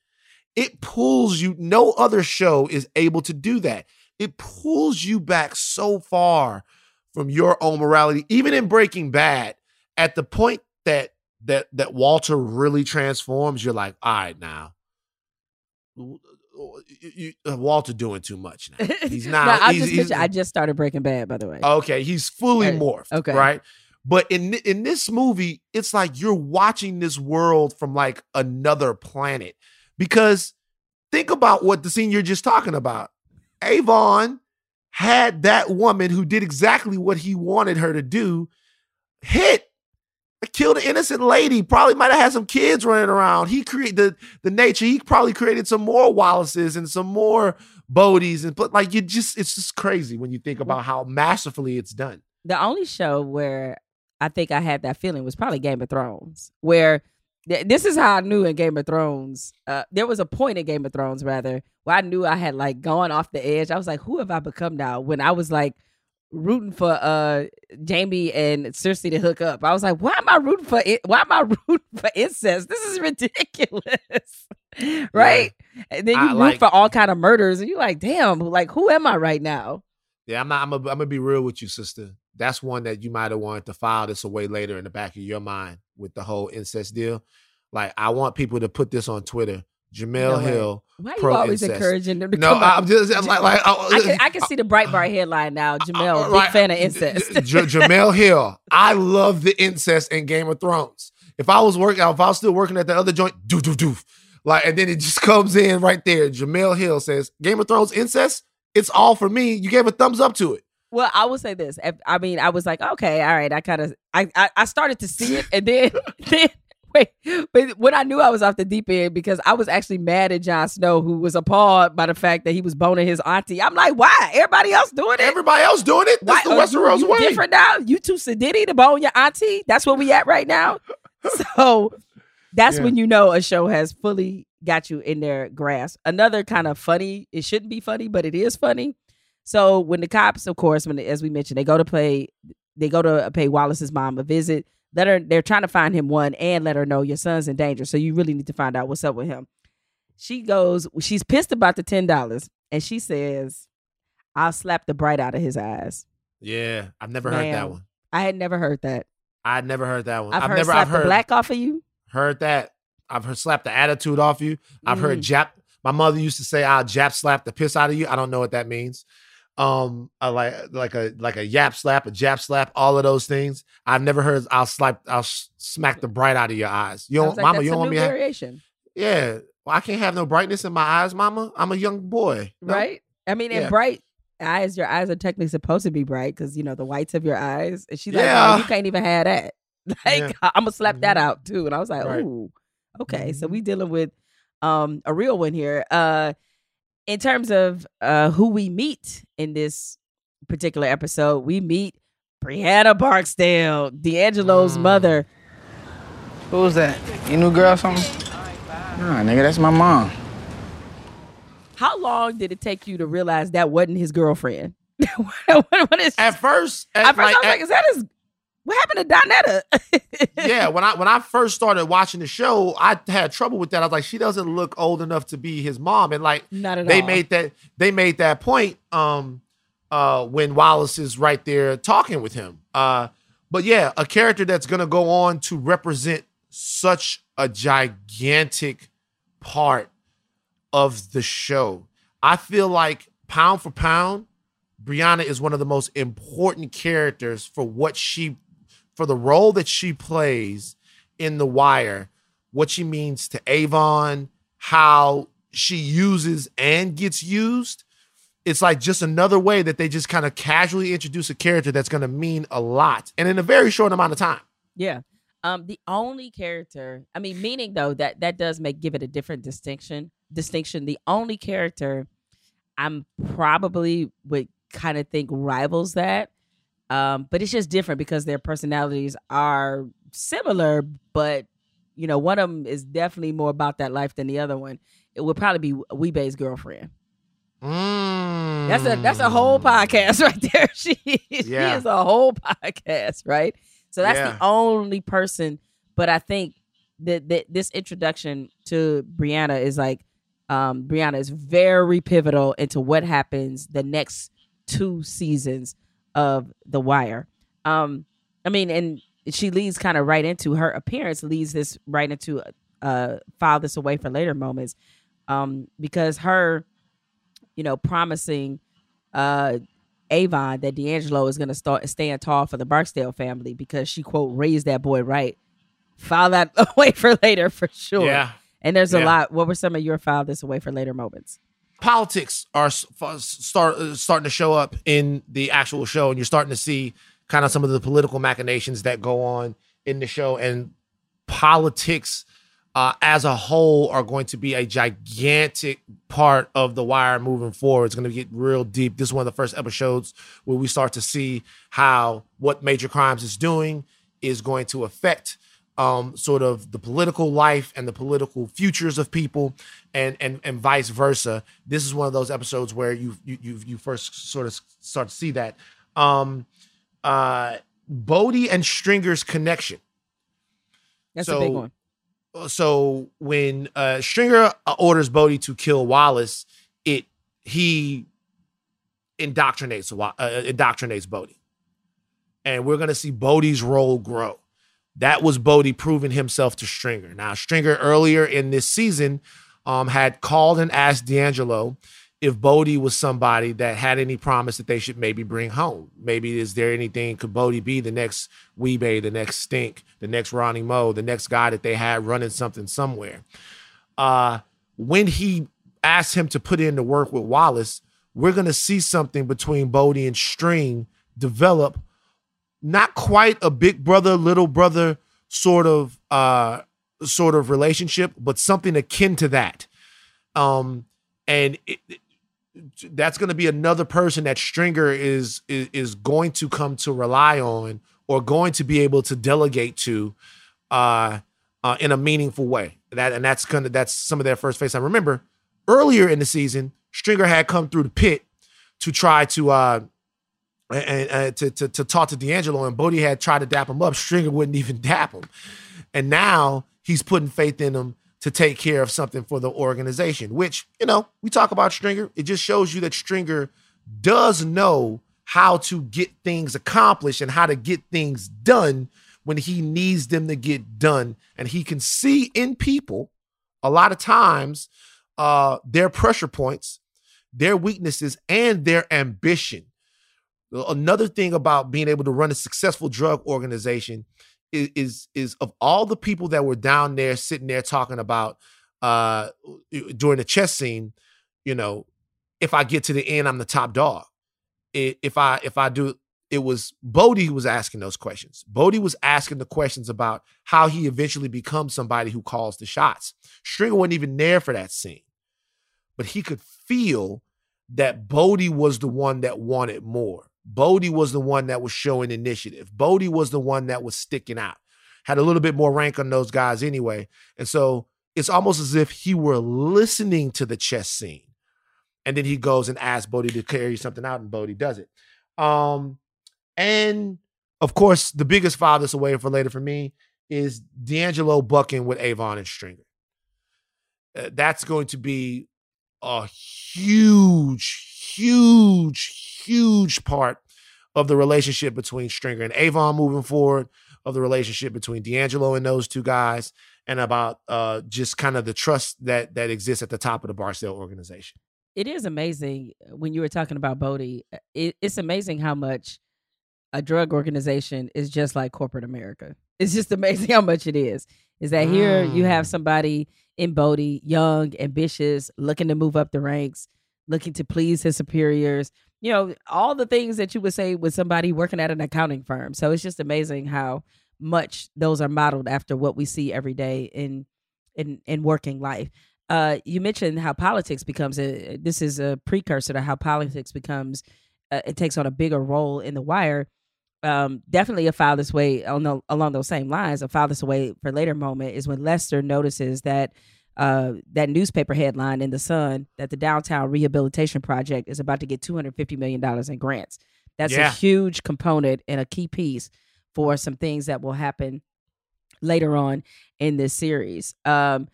It pulls you, no other show is able to do that. it pulls you back so far from your own morality. Even in Breaking Bad, at the point that that that Walter really transforms, you're like, all right, now. You, you, uh, Walter doing too much now. He's <laughs> not. No, I he's- just he's- I just started Breaking Bad, by the way. Okay, he's fully Right. morphed. Okay. right. But in in this movie, it's like you're watching this world from like another planet. Because think about what the scene you're just talking about. Avon had that woman who did exactly what he wanted her to do hit killed an innocent lady probably might have had some kids running around he created the, the nature he probably created some more wallaces and some more bodies and but like you just it's just crazy when you think about how masterfully it's done the only show where I think I had that feeling was probably Game of Thrones, where th- this is how I knew in Game of Thrones. Uh, there was a point in Game of Thrones, rather, where I knew I had like gone off the edge. I was like, who have I become now? When I was like rooting for uh Jamie and Cersei to hook up, I was like, why am I rooting for it? Why am I <laughs> rooting for incest? This is ridiculous. <laughs> right? And then you I root like- for all kind of murders, and you're like, damn, like who am I right now? yeah i'm not i'm gonna be real with you sister that's one that you might have wanted to file this away later in the back of your mind with the whole incest deal like i want people to put this on twitter jemele No way. hill Why are you always incest. encouraging them to no come i'm just I'm like, like oh, I can I can uh, see the Breitbart headline now. Uh, jamel, uh, big right. fan of incest. J- Jemele Hill. I love the incest in Game of Thrones. If I was working, if I was still working at the other joint, do do do, like, and then it just <laughs> comes in right there. Jemele Hill says, "Game of Thrones incest. It's all for me." You gave a thumbs up to it. Well, I will say this. I mean, I was like, okay, all right. I kind of, I, I, I started to see it, and then, <laughs> then, <laughs> wait. But when I knew I was off the deep end, because I was actually mad at Jon Snow, who was appalled by the fact that he was boning his auntie. I'm like, why? Everybody else doing it. Everybody else doing it. That's the uh, oh, Westeros way. Different now. You too sedity to bone your auntie. That's where we at right now. <laughs> So that's Yeah. when you know a show has fully got you in their grasp. Another kind of funny. It shouldn't be funny, but it is funny. So when the cops, of course, when as we mentioned, they go to play, they go to uh, pay Wallace's mom a visit. Let her. They're trying to find him one and let her know your son's in danger. So you really need to find out what's up with him. She goes. She's pissed about the ten dollars, and she says, "I'll slap the bright out of his eyes." Yeah, I've never heard that one. I had never heard that. I'd never heard that one. I've, heard never. slap I've heard the black off of you. Heard that. I've heard slap the attitude off you. I've heard Mm. Jap. My mother used to say, "I'll Jap slap the piss out of you." I don't know what that means. Um, I like like a like a yap slap, a Jap slap, all of those things. I've never heard. I'll slap. I'll smack the bright out of your eyes. You don't, like, mama. You don't want me. variation, yeah. Well, I can't have no brightness in my eyes, mama. I'm a young boy. No? right? I mean, and bright eyes. Your eyes are technically supposed to be bright because you know the whites of your eyes. And she's like, Yeah. "No, you can't even have that. <laughs> Like, Yeah. I'm gonna slap that out too. And I was like, Right. ooh, okay. So we dealing with um a real one here. Uh, in terms of uh who we meet in this particular episode, we meet Brianna Barksdale, D'Angelo's Mm. mother. Who was that? Your new girl or something? Nah, nigga, that's my mom. How long did it take you to realize that wasn't his girlfriend? <laughs> what, what is, At first, at at, first I was like, like, is that his? What happened to Donetta? <laughs> yeah, when I when I first started watching the show, I had trouble with that. I was like, she doesn't look old enough to be his mom, and like Not at they all. made that they made that point um uh when Wallace is right there talking with him. Uh but yeah, a character that's gonna go on to represent such a gigantic part of the show. I feel like pound for pound, Brianna is one of the most important characters for what she for the role that she plays in The Wire, what she means to Avon, how she uses and gets used. It's like just another way that they just kind of casually introduce a character that's going to mean a lot and in a very short amount of time. Yeah. Um, the only character, I mean, meaning though that that does make give it a different distinction. Distinction. The only character I'm probably would kind of think rivals that, um, but it's just different because their personalities are similar, but you know, one of them is definitely more about that life than the other one. It would probably be Wee-Bey's girlfriend. That's a that's a whole podcast <laughs> right there. She is, she is a whole podcast, right? So that's Yeah. the only person. But I think that, that this introduction to Brianna is like Um, Brianna is very pivotal into what happens the next two seasons of The Wire. Um, I mean, and she leads kind of right into her appearance leads this right into uh file this away for later moments um because her you know promising uh avon that d'angelo is going to start stand tall for the barksdale family because she quote raised that boy right file that <laughs> away for later for sure Yeah. and there's a Yeah. lot what were some of your file this away for later moments politics are start uh, starting to show up in the actual show, and you're starting to see kind of some of the political machinations that go on in the show, and politics uh, as a whole are going to be a gigantic part of the wire moving forward. It's going to get real deep. This is one of the first episodes where we start to see how what Major Crimes is doing is going to affect um, sort of the political life and the political futures of people, and and and vice versa. This is one of those episodes where you you you, you first sort of start to see that. Um, uh, Bodie and Stringer's connection. that's a big one So when uh, Stringer orders Bodie to kill Wallace, it he indoctrinates uh, indoctrinates Bodie, and we're gonna see Bodie's role grow. That was Bodie proving himself to Stringer. Now Stringer earlier in this season um, had called and asked D'Angelo if Bodie was somebody that had any promise that they should maybe bring home. Maybe is there anything could Bodie be the next Wee-Bey, the next Stink, the next Ronnie Moe, the next guy that they had running something somewhere. Uh, when he asked him to put in the work with Wallace, we're gonna see something between Bodie and String develop. Not quite a big brother, little brother sort of uh sort of relationship, but something akin to that. Um, and it, it- that's going to be another person that Stringer is, is is going to come to rely on or going to be able to delegate to uh, uh, in a meaningful way. That and that's kind of that's some of their first face. I remember earlier in the season, Stringer had come through the pit to try to uh, and, and to, to to talk to D'Angelo, and Bodie had tried to dap him up. Stringer wouldn't even <laughs> dap him, and now he's putting faith in him to take care of something for the organization. Which you know, we talk about Stringer. It just shows you that Stringer does know how to get things accomplished and how to get things done when he needs them to get done, and he can see in people a lot of times uh, their pressure points, their weaknesses, and their ambition. Another thing about being able to run a successful drug organization is is, is of all the people that were down there sitting there talking about uh during the chess scene, you know, if I get to the end, I'm the top dog. If I if I do it was Bodie who was asking those questions. Bodie was asking the questions about how he eventually becomes somebody who calls the shots. Stringer wasn't even there for that scene, but he could feel that Bodie was the one that wanted more. Bodie was the one that was showing initiative. Bodie was the one that was sticking out. Had a little bit more rank on those guys anyway. And so it's almost as if he were listening to the chess scene. And then he goes and asks Bodie to carry something out, and Bodie does it. Um, and of course, the biggest file that's away for later for me is D'Angelo bucking with Avon and Stringer. Uh, that's going to be a huge, huge, huge part of the relationship between Stringer and Avon moving forward, of the relationship between D'Angelo and those two guys, and about uh, just kind of the trust that that exists at the top of the Barksdale organization. it is amazing when you were talking about Bodie. uh, It, it's amazing how much a drug organization is just like corporate America. It's just <laughs> amazing how much it is. Is that here you have somebody in Bodie, young, ambitious, looking to move up the ranks, looking to please his superiors. You know, all the things that you would say with somebody working at an accounting firm. So it's just amazing how much those are modeled after what we see every day in in in working life. Uh, you mentioned how politics becomes a this is a precursor to how politics becomes uh, it takes on a bigger role in the wire. Um, definitely a file this way on the, along those same lines. A file this away for later moment is when Lester notices that uh, that newspaper headline in the Sun that the downtown rehabilitation project is about to get two hundred fifty million dollars in grants. That's Yeah. a huge component and a key piece for some things that will happen later on in this series. Um,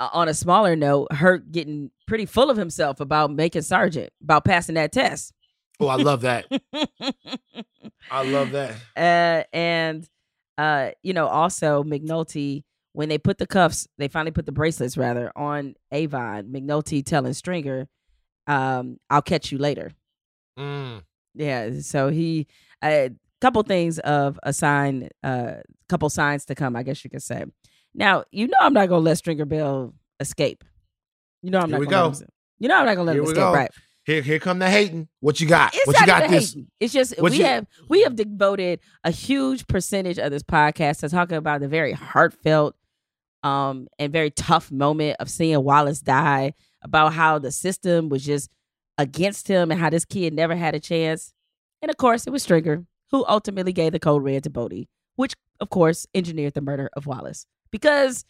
on a smaller note, Herc getting pretty full of himself about making sergeant, about passing that test. Oh, I love that. <laughs> I love that. Uh, and uh, you know, also McNulty when they put the cuffs, they finally put the bracelets rather on Avon. McNulty telling Stringer, um, "I'll catch you later." Mm. Yeah, so he a couple things of a sign, uh, couple signs to come, I guess you could say. Now, you know, I'm not gonna let Stringer Bell escape. You know, I'm Here not gonna. go. Let him, you know, I'm not gonna let Here him escape. go. Right? Here, here come the hating. What you got? It's what you got this? hating. It's just what we you- have we have devoted a huge percentage of this podcast to talking about the very heartfelt um and very tough moment of seeing Wallace die, about how the system was just against him and how this kid never had a chance. And of course, it was Stringer who ultimately gave the code red to Bodie, which of course engineered the murder of Wallace. Because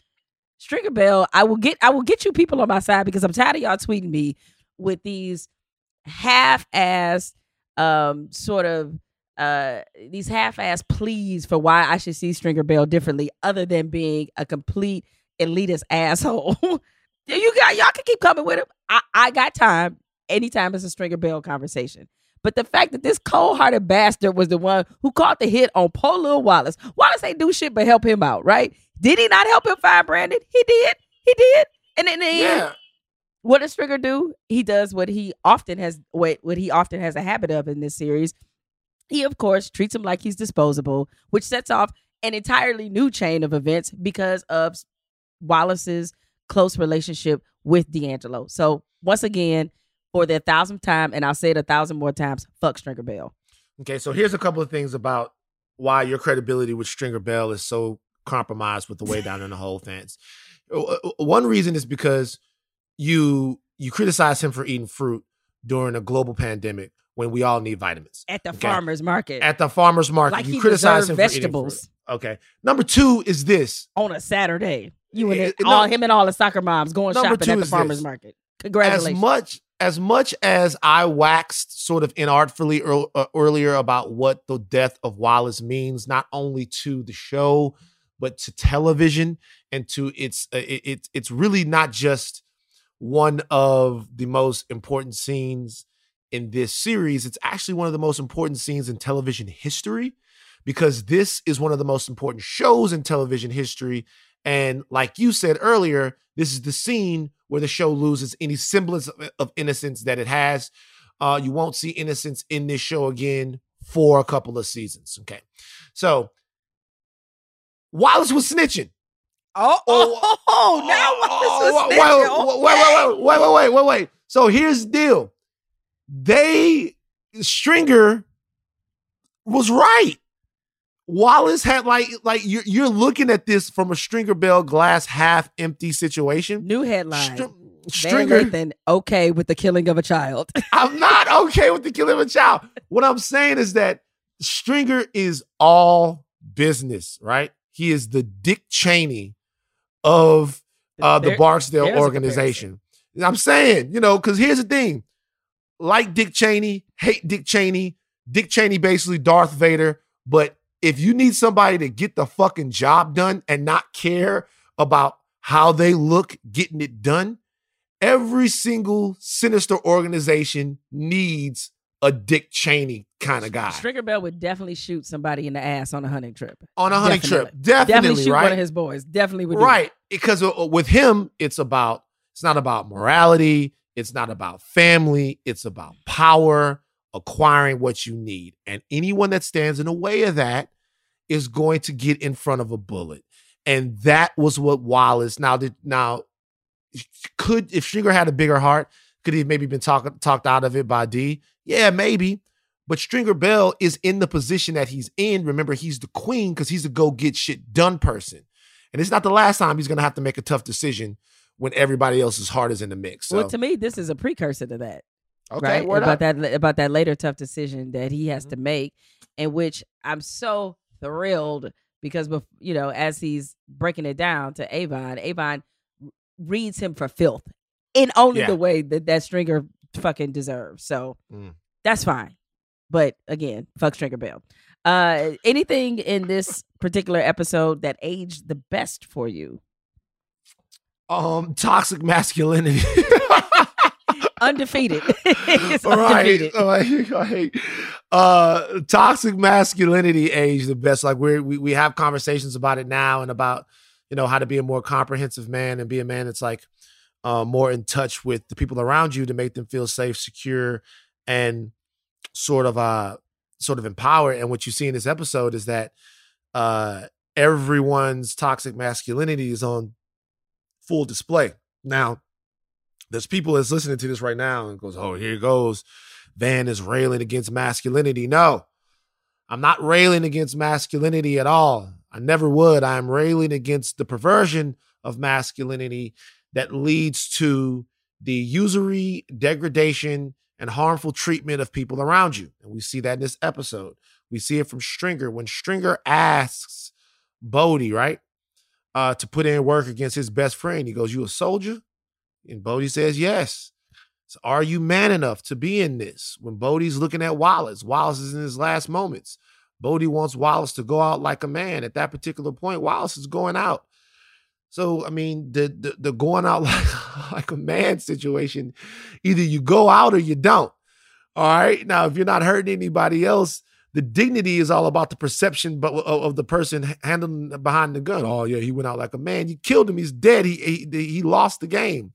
Stringer Bell, I will get I will get you people on my side because I'm tired of y'all tweeting me with these half-ass um sort of uh these half-ass pleas for why I should see Stringer Bell differently other than being a complete elitist asshole. <laughs> you got y'all can keep coming with him. I, I got time. Anytime it's a Stringer Bell conversation. But the fact that this cold-hearted bastard was the one who caught the hit on poor little Wallace. Wallace ain't do shit but help him out, right? Did he not help him find Brandon? He did. He did. And in the end, Yeah. what does Stringer do? He does what he often has what what he often has a habit of in this series. He of course treats him like he's disposable, which sets off an entirely new chain of events because of Wallace's close relationship with D'Angelo. So once again, for the thousandth time, and I'll say it a thousand more times, fuck Stringer Bell. Okay, so here's a couple of things about why your credibility with Stringer Bell is so compromised with the way down in the hole fence. Uh, uh, One reason is because you you criticize him for eating fruit during a global pandemic when we all need vitamins. At the Okay. farmer's market. At the farmer's market, Like you criticize him deserved for eating fruit. vegetables. Okay. Number two is this: on a Saturday. You and Eh, it, eh, all no- him and all the soccer moms going shopping at the farmer's this. market. Congratulations. As much as much as I waxed sort of inartfully ear- uh, earlier about what the death of Wallace means, not only to the show but to television and to its uh, it, it, it's really not just one of the most important scenes in this series. It's actually one of the most important scenes in television history because this is one of the most important shows in television history. And like you said earlier, this is the scene where the show loses any semblance of, of innocence that it has. Uh, you won't see innocence in this show again for a couple of seasons. Okay. So Wallace was snitching. oh, oh, oh, now Oh, Wallace is snitching. wait, wait, wait, wait, wait, wait, wait, wait. So here's the deal. They Stringer was right. Wallace had like like you're you're looking at this from a Stringer Bell glass half empty situation. New headline. Str- Stringer, Lathan okay with the killing of a child. <laughs> I'm not okay with the killing of a child. What I'm saying is that Stringer is all business, right? He is the Dick Cheney of uh, the There- Barksdale organization. I'm saying, you know, because here's the thing: like Dick Cheney, hate Dick Cheney. Dick Cheney basically Darth Vader. But if you need somebody to get the fucking job done and not care about how they look getting it done, every single sinister organization needs a Dick Cheney kind of guy Stringer Bell would definitely shoot somebody in the ass on a hunting trip. on a hunting trip. Definitely Definitely, shoot right? one of his boys. Definitely would right because uh, with him it's about it's not about morality it's not about family it's about power acquiring what you need and anyone that stands in the way of that is going to get in front of a bullet and that was what wallace now did now could if Stringer had a bigger heart could he have maybe been talked talked out of it by d yeah maybe but Stringer Bell is in the position that he's in. Remember, he's the queen because he's a go get shit done person. And it's not the last time he's going to have to make a tough decision when everybody else's heart is in the mix. So, Well, to me, this is a precursor to that. okay, right about up. that about that later tough decision that he Mm-hmm. has to make in which i'm so thrilled because you know as he's breaking it down to avon avon reads him for filth in only Yeah. the way that that stringer fucking deserves so Mm. that's fine but again fuck stringer bell uh anything in this particular episode that aged the best for you Um, toxic masculinity. <laughs> undefeated. <laughs> it's right. undefeated. Like, <laughs> like, uh, toxic masculinity age the best. Like we're, we we have conversations about it now and about you know how to be a more comprehensive man and be a man that's like uh, more in touch with the people around you to make them feel safe, secure, and sort of uh sort of empowered. And what you see in this episode is that uh everyone's toxic masculinity is on full display. Now, there's people that's listening to this right now and goes, "Oh, here goes." Van is railing against masculinity. No, I'm not railing against masculinity at all. I never would. I'm railing against the perversion of masculinity that leads to the usury, degradation, and harmful treatment of people around you. And we see that in this episode. We see it from Stringer when Stringer asks Bodie, right, uh, to put in work against his best friend. He goes, "You a soldier?" And Bodie says, "Yes." So are you man enough to be in this? When Bodie's looking at Wallace, Wallace is in his last moments. Bodie wants Wallace to go out like a man. At that particular point, Wallace is going out. So I mean, the the, the going out <laughs> like, like a man situation, either you go out or you don't. All right. Now, if you're not hurting anybody else, the dignity is all about the perception but of the person handling behind the gun. Oh yeah, he went out like a man. You killed him. He's dead. He he, he lost the game.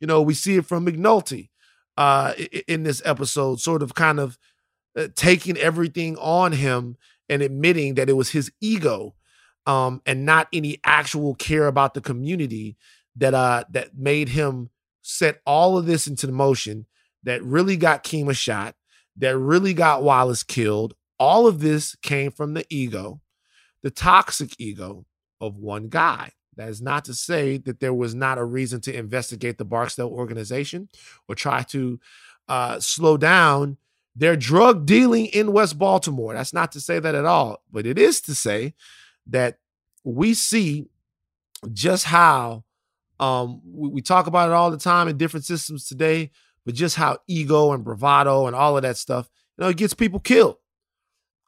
You know, we see it from McNulty uh, in this episode, sort of kind of uh, taking everything on him and admitting that it was his ego um, and not any actual care about the community that uh, that made him set all of this into the motion. That really got Kima shot. That really got Wallace killed. All of this came from the ego, the toxic ego of one guy. That is not to say that there was not a reason to investigate the Barksdale organization or try to uh, slow down their drug dealing in West Baltimore. That's not to say that at all, but it is to say that we see just how um, we, we talk about it all the time in different systems today, but just how ego and bravado and all of that stuff, you know, it gets people killed.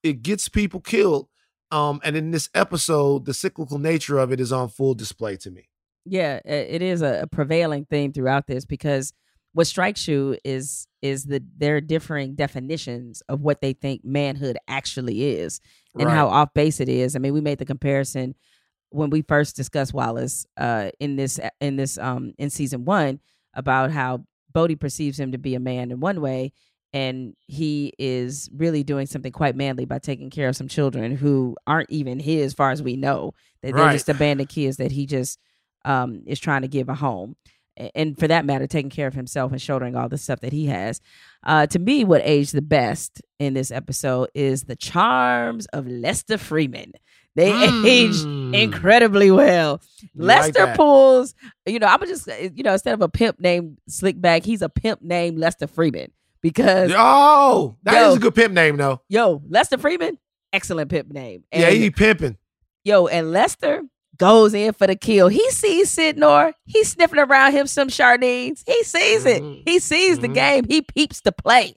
It gets people killed. Um, and in this episode, the cyclical nature of it is on full display to me. Yeah, it is a prevailing theme throughout this because what strikes you is is the their differing definitions of what they think manhood actually is and Right. how off base it is. I mean, we made the comparison when we first discussed Wallace uh, in this in this um in season one about how Bodie perceives him to be a man in one way, and he is really doing something quite manly by taking care of some children who aren't even his, as far as we know. That they're Right. just abandoned kids that he just um, is trying to give a home. And for that matter, taking care of himself and shouldering all the stuff that he has. Uh, to me, what aged the best in this episode is the charms of Lester Freamon. They age incredibly well. You Lester that. pulls, you know, I'm just, uh, you know, instead of a pimp named Slickback, he's a pimp named Lester Freamon because Oh, that is Yo. a good pimp name, though. yo, Lester Freamon, excellent pimp name. yeah, he pimping. Yo, and Lester goes in for the kill. He sees Sydnor. He's sniffing around him some sardines. He sees it. Mm-hmm. He sees the mm-hmm. game. He peeps the play.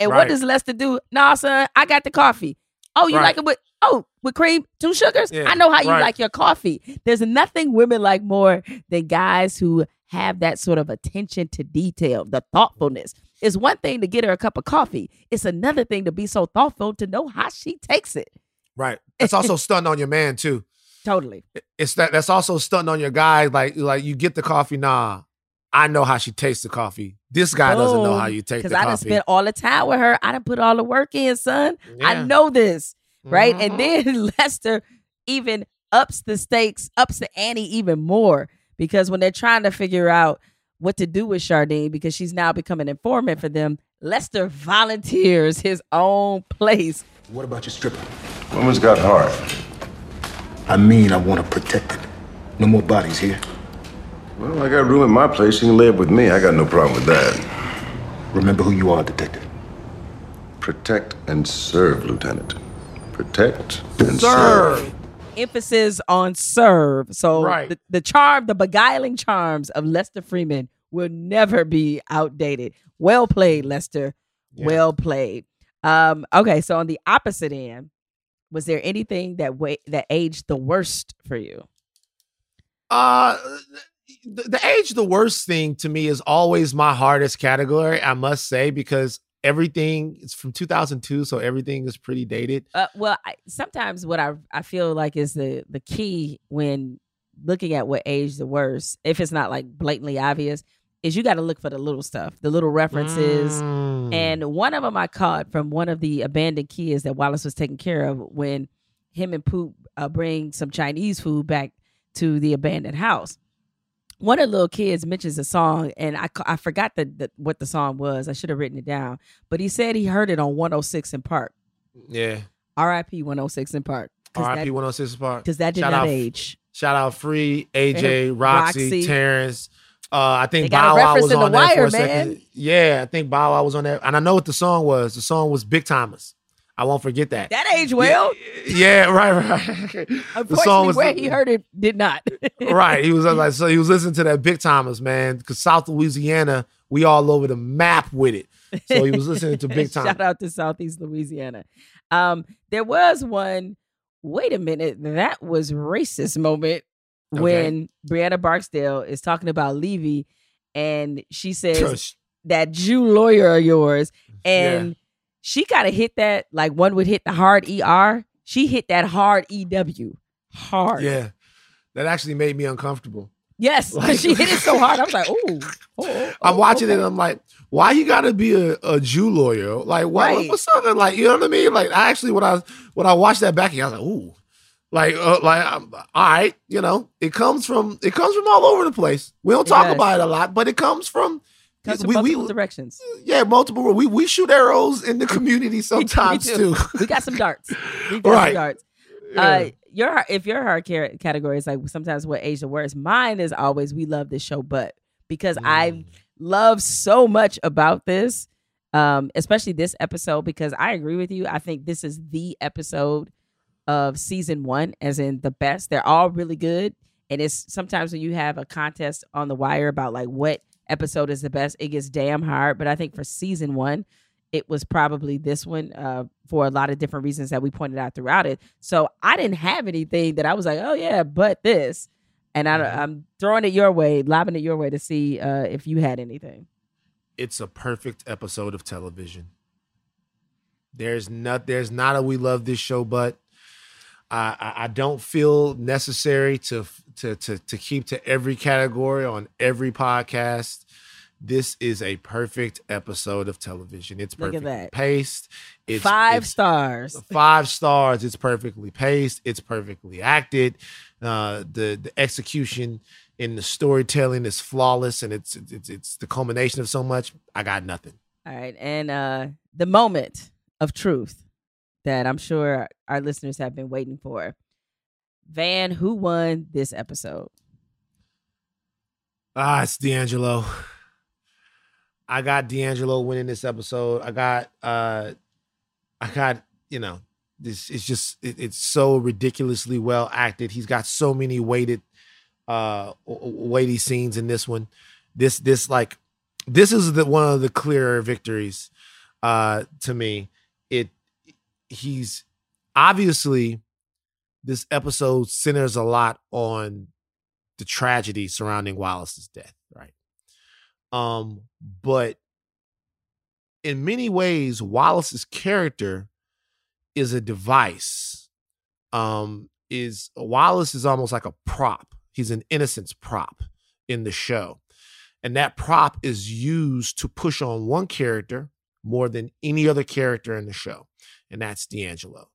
And what does Lester do? Nah, son, I got the coffee. Oh, you Right. like it with oh with cream, two sugars? Yeah, I know how you right. like your coffee. There's nothing women like more than guys who have that sort of attention to detail, the thoughtfulness. It's one thing to get her a cup of coffee. It's another thing to be so thoughtful to know how she takes it. Right. That's also <laughs> stunting on your man too. Totally. It's that. That's also stunting on your guy. Like, like you get the coffee. Nah, I know how she tastes the coffee. This guy doesn't know how you take the coffee. Because I done spent all the time with her. I done put all the work in, son. I know this, right? Mhm. And then <laughs> Lester even ups the stakes, ups the ante even more because when they're trying to figure out what to do with Shardene because she's now become an informant for them, Lester volunteers his own place. What about your stripper? Woman's got heart. I mean, I want to protect it. No more bodies here. Well, I got room at my place. She can live with me. I got no problem with that. Remember who you are, detective. Protect and serve, Lieutenant. Protect and Serve. serve. Emphasis on serve. So Right. the, the charm, the beguiling charms of Lester Freamon will never be outdated. Well played, Lester. Well played. Um, okay, so on the opposite end, was there anything that wa- that aged the worst for you? Uh, the, the age the worst thing to me is always my hardest category. I must say because everything it's from 2002, so everything is pretty dated. Uh, well, I, sometimes what I I feel like is the the key when looking at what age the worst, if it's not like blatantly obvious, is you got to look for the little stuff, the little references. Mm. And one of them I caught from one of the abandoned kids that Wallace was taking care of when him and Poot uh, bring some Chinese food back to the abandoned house. One of the little kids mentions a song, and I, I forgot the, the, what the song was. I should have written it down. But he said he heard it on 106 & Park. yeah. RIP 106 & Park. R.I.P. 106 & Park. Because that did Shout not out- age. Shout out Free, AJ, Rocsi, Rocsi. Terrence. Uh, I think Bow Wow was in The on there for Wire, a second. Yeah, I think Bow Wow was on there, and I know what the song was. The song was Big Tymers. I won't forget that. That age well. <laughs> Yeah, right, right. the song was where he heard it did not. <laughs> right. He was like, so he was listening to that Big Tymers, man, because South Louisiana, we all over the map with it. So he was listening to Big <laughs> Tymers. Shout out to Southeast Louisiana. Um, there was one. Wait a minute, that was racist moment Okay. when Brianna Barksdale is talking about Levy, and she says Gosh. that Jew lawyer of yours, and she gotta hit that like one would hit the hard er. She hit that hard ew, hard. Yeah, that actually made me uncomfortable. Yes, <laughs> Like- <laughs> she hit it so hard. I was like, ooh. <laughs> oh, I'm oh, watching it. okay. and I'm like, why you got to be a, a Jew lawyer? Like, why? Right. What's up? Like, you know what I mean? Like, I actually, when I when I watched that back, I was like, ooh, like, uh, like, um, all right, you know, it comes from it comes from all over the place. We don't talk does. about it a lot, but it comes from. Comes we, we, directions. yeah, multiple. We we shoot arrows in the <laughs> community sometimes We too. We got some darts. We got <laughs> Right. some darts. Uh, your if your hard car- category is like sometimes what age the worst. Mine is always we love this show, but because Mm. I love so much about this, um, especially this episode, because I agree with you. I think this is the episode of season one, as in the best. They're all really good, and it's sometimes when you have a contest on the wire about like what episode is the best, it gets damn hard. But I think for season one, it was probably this one uh, for a lot of different reasons that we pointed out throughout it. So I didn't have anything that I was like, oh yeah, but this. And I, I'm throwing it your way, lobbing it your way to see uh, if you had anything. it's a perfect episode of television. There's not there's not a we love this show, but I I, don't feel necessary to to to to keep to every category on every podcast. This is a perfect episode of television. It's Look that. paced. It's Five it's- stars. <laughs> Five stars. It's perfectly paced. It's perfectly acted. Uh, the the execution in the storytelling is flawless, and it's it's it's the culmination of so much. I got nothing. All right. And uh, the moment of truth that I'm sure our listeners have been waiting for. Van, who won this episode? Ah, it's D'Angelo. I got D'Angelo winning this episode. I got uh I got, you know, this it's just it, it's so ridiculously well acted. He's got so many weighted uh weighty scenes in this one. This this like this is the one of the clearer victories uh to me. It he's obviously this episode centers a lot on the tragedy surrounding Wallace's death, right? Um, but in many ways, Wallace's character is a device. Um, is Wallace is almost like a prop. He's an innocence prop in the show. And that prop is used to push on one character more than any other character in the show. And that's D'Angelo.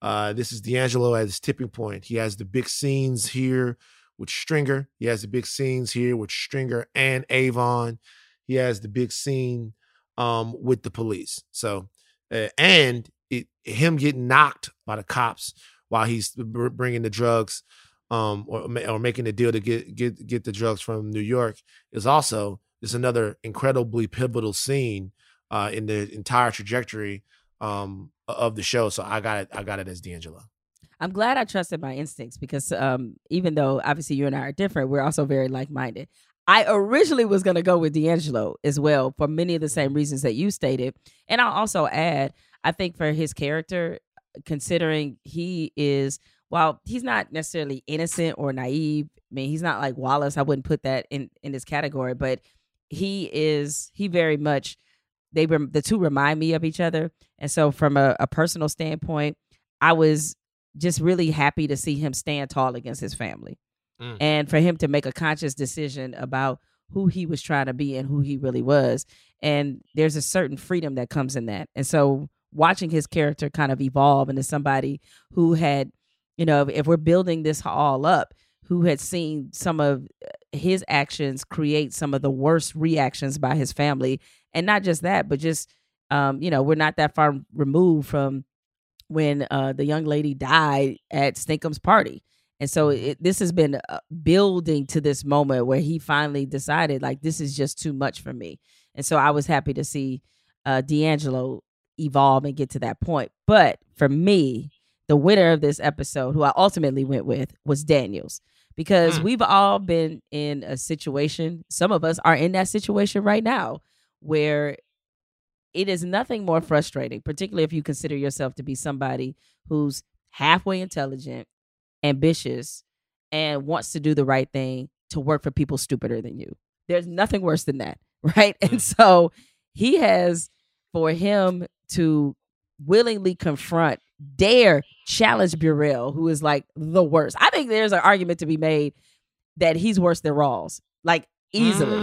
Uh, this is D'Angelo at his tipping point. He has the big scenes here with Stringer. He has the big scenes here with Stringer and Avon. He has the big scene um, with the police. So, uh, and it, him getting knocked by the cops while he's bringing the drugs um, or, or making the deal to get get get the drugs from New York is also is another incredibly pivotal scene uh, in the entire trajectory um, of the show. So I got it. I got it as D'Angelo. I'm glad I trusted my instincts because um, even though obviously you and I are different, we're also very like minded. I originally was going to go with D'Angelo as well for many of the same reasons that you stated. And I'll also add, I think for his character, considering he is while he's not necessarily innocent or naive, I mean, he's not like Wallace. I wouldn't put that in in this category, but he is. He very much. They rem- the two remind me of each other, and so from a, a personal standpoint, I was just really happy to see him stand tall against his family, Mm. and for him to make a conscious decision about who he was trying to be and who he really was. And there's a certain freedom that comes in that, and so watching his character kind of evolve into somebody who had, you know, if we're building this all up, who had seen some of his actions create some of the worst reactions by his family. And not just that, but just, um, you know, we're not that far removed from when uh, the young lady died at Stinkum's party. And so it, this has been uh, building to this moment where he finally decided, like, this is just too much for me. And so I was happy to see uh, D'Angelo evolve and get to that point. But for me, the winner of this episode, who I ultimately went with, was Daniels. Because Mm. we've all been in a situation, some of us are in that situation right now, where it is nothing more frustrating, particularly if you consider yourself to be somebody who's halfway intelligent, ambitious, and wants to do the right thing to work for people stupider than you. There's nothing worse than that, <laughs> right? And so he has, for him to willingly confront, dare challenge Burrell, who is like the worst. I think there's an argument to be made that he's worse than Rawls, like easily.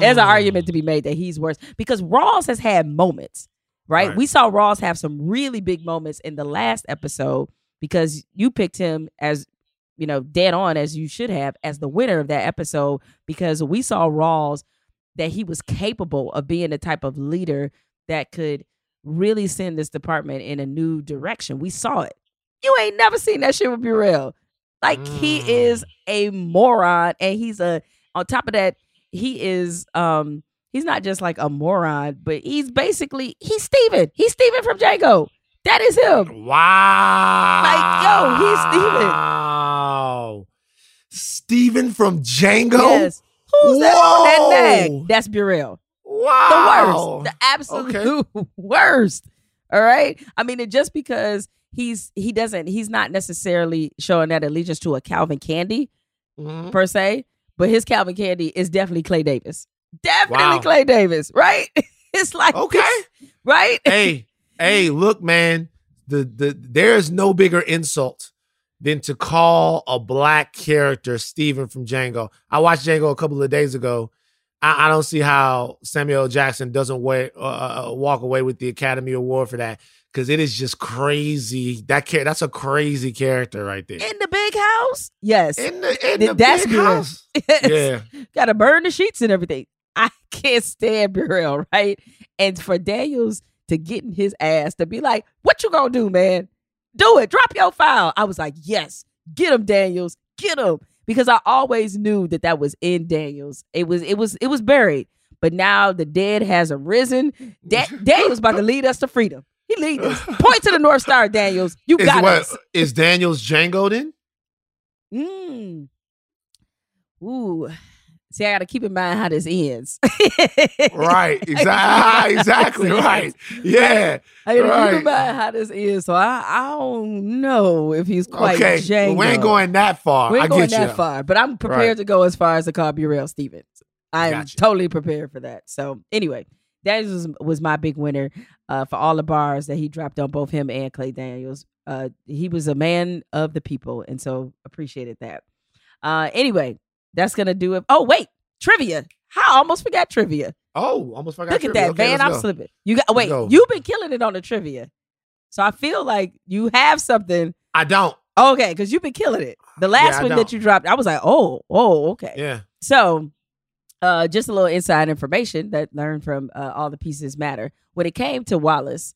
There's an argument to be made that he's worse because Rawls has had moments, right? Right. We saw Rawls have some really big moments in the last episode because you picked him as, you know, dead on as you should have as the winner of that episode because we saw Rawls that he was capable of being the type of leader that could really send this department in a new direction. We saw it. You ain't never seen that shit with Burrell. Like he is a moron, and he's a. On top of that, he is. Um, he's not just like a moron, but he's basically he's Stephen. He's Stephen from Django. That is him. Wow. Like yo, he's Stephen. Wow. Stephen from Django? Yes. Who's that on that Whoa. nag? That's Burrell. Wow. The worst. The absolute <laughs> worst. All right. I mean, it just because he's he doesn't he's not necessarily showing that allegiance to a Calvin Candie Mhm. per se, but his Calvin Candie is definitely Clay Davis. Definitely Wow. Clay Davis, right? <laughs> it's like Okay. <laughs> right? hey, hey, look, man. The the there is no bigger insult than to call a black character Stephen from Django. I watched Django a couple of days ago. I, I don't see how Samuel Jackson doesn't wait, uh, uh, walk away with the Academy Award for that because it is just crazy. That char- that's a crazy character right there. In the big house? Yes. In the in Th- the that's big Burrell. house. <laughs> Yes. Yeah. Gotta burn the sheets and everything. I <laughs> can't stand Burrell, right? And for Daniels to get in his ass to be like, what you gonna do, man? Do it. Drop your file. I was like, yes, get him, Daniels. Get him. Because I always knew that that was in Daniels. It was, it was, it was buried. But now the dead has arisen. Da- <laughs> Daniels about to lead us to freedom. He lead <laughs> us. Point to the North Star, Daniels. You Is, got what, us. is Daniel's Django then? Mm. Ooh. See, I got to keep in mind how this ends. Right. <laughs> Exactly. exactly. Right. Yeah. I got to keep in mind how this is. So I, I don't know if he's quite okay. Django. We ain't going that far. We ain't I going that you. far, but I'm prepared Right. to go as far as to call Burrell Stevens. I'm Gotcha. totally prepared for that. So anyway, that was, was my big winner uh, for all the bars that he dropped on both him and Clay Daniels. Uh, he was a man of the people, and so appreciated that. Uh, anyway, that's gonna do it. Oh wait, trivia. I almost forgot trivia. Oh, almost forgot. Look at that, Okay, Van. I'm go. slipping. You got wait. go. You've been killing it on the trivia, so I feel like you have something. I don't. Okay, because you've been killing it. The last I one that you dropped, I was like, oh, oh, okay. Yeah. So, uh, just a little inside information that learned from uh, all the pieces matter. When it came to Wallace,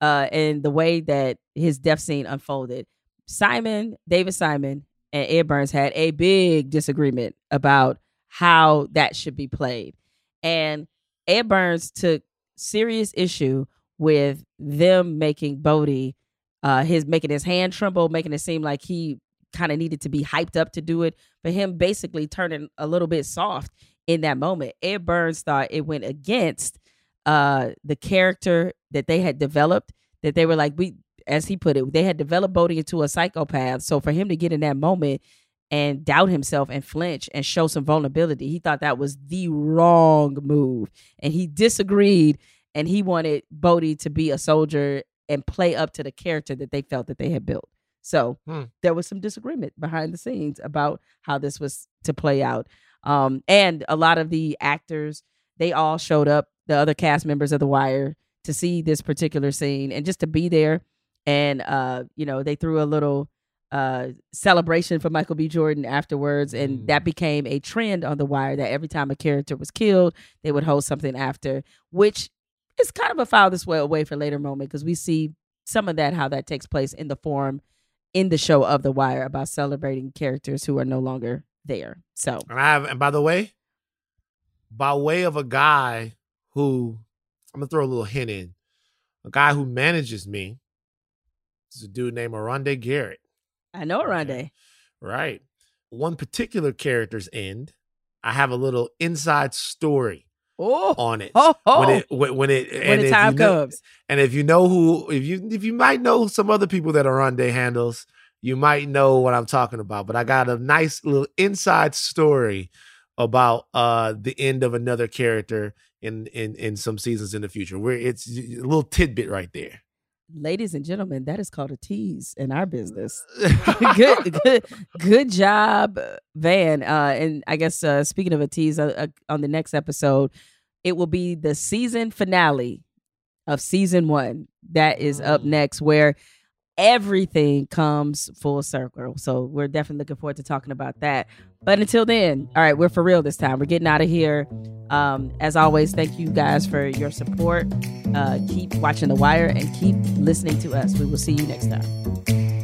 uh, and the way that his death scene unfolded, Simon, David Simon, and Ed Burns had a big disagreement about how that should be played, and Ed Burns took serious issue with them making Bodie, uh, his making his hand tremble, making it seem like he kind of needed to be hyped up to do it. For him, basically turning a little bit soft in that moment. Ed Burns thought it went against uh the character that they had developed. That they were like, we as he put it, they had developed Bodie into a psychopath. So for him to get in that moment and doubt himself and flinch and show some vulnerability, he thought that was the wrong move. And he disagreed and he wanted Bodie to be a soldier and play up to the character that they felt that they had built. So Hmm. there was some disagreement behind the scenes about how this was to play out. Um, and a lot of the actors, they all showed up, the other cast members of The Wire, to see this particular scene and just to be there. And uh, you know, they threw a little uh celebration for Michael B. Jordan afterwards, and that became a trend on The Wire that every time a character was killed, they would hold something after, which is kind of a file this way away for later moment because we see some of that how that takes place in the form in the show of The Wire about celebrating characters who are no longer there. So And I have, and by the way, by way of a guy who I'm gonna throw a little hint in, a guy who manages me is a dude named Aronde Garrett. I know Rondé. Right. One particular character's end, I have a little inside story oh. on it. Oh, oh. When it when, when it When and the time you know- comes. And if you know who if you if you might know some other people that Aronde handles, you might know what I'm talking about. But I got a nice little inside story about uh the end of another character in in in some seasons in the future. Where it's a little tidbit right there. Ladies and gentlemen, that is called a tease in our business. <laughs> <laughs> good, good, good job, Van. Uh, and I guess uh, speaking of a tease, uh, uh, on the next episode, it will be the season finale of season one. That is up next, where everything comes full circle. So we're definitely looking forward to talking about that. But until then, all right, we're for real this time. We're getting out of here. Um, as always, thank you guys for your support. Uh, keep watching The Wire and keep listening to us. We will see you next time.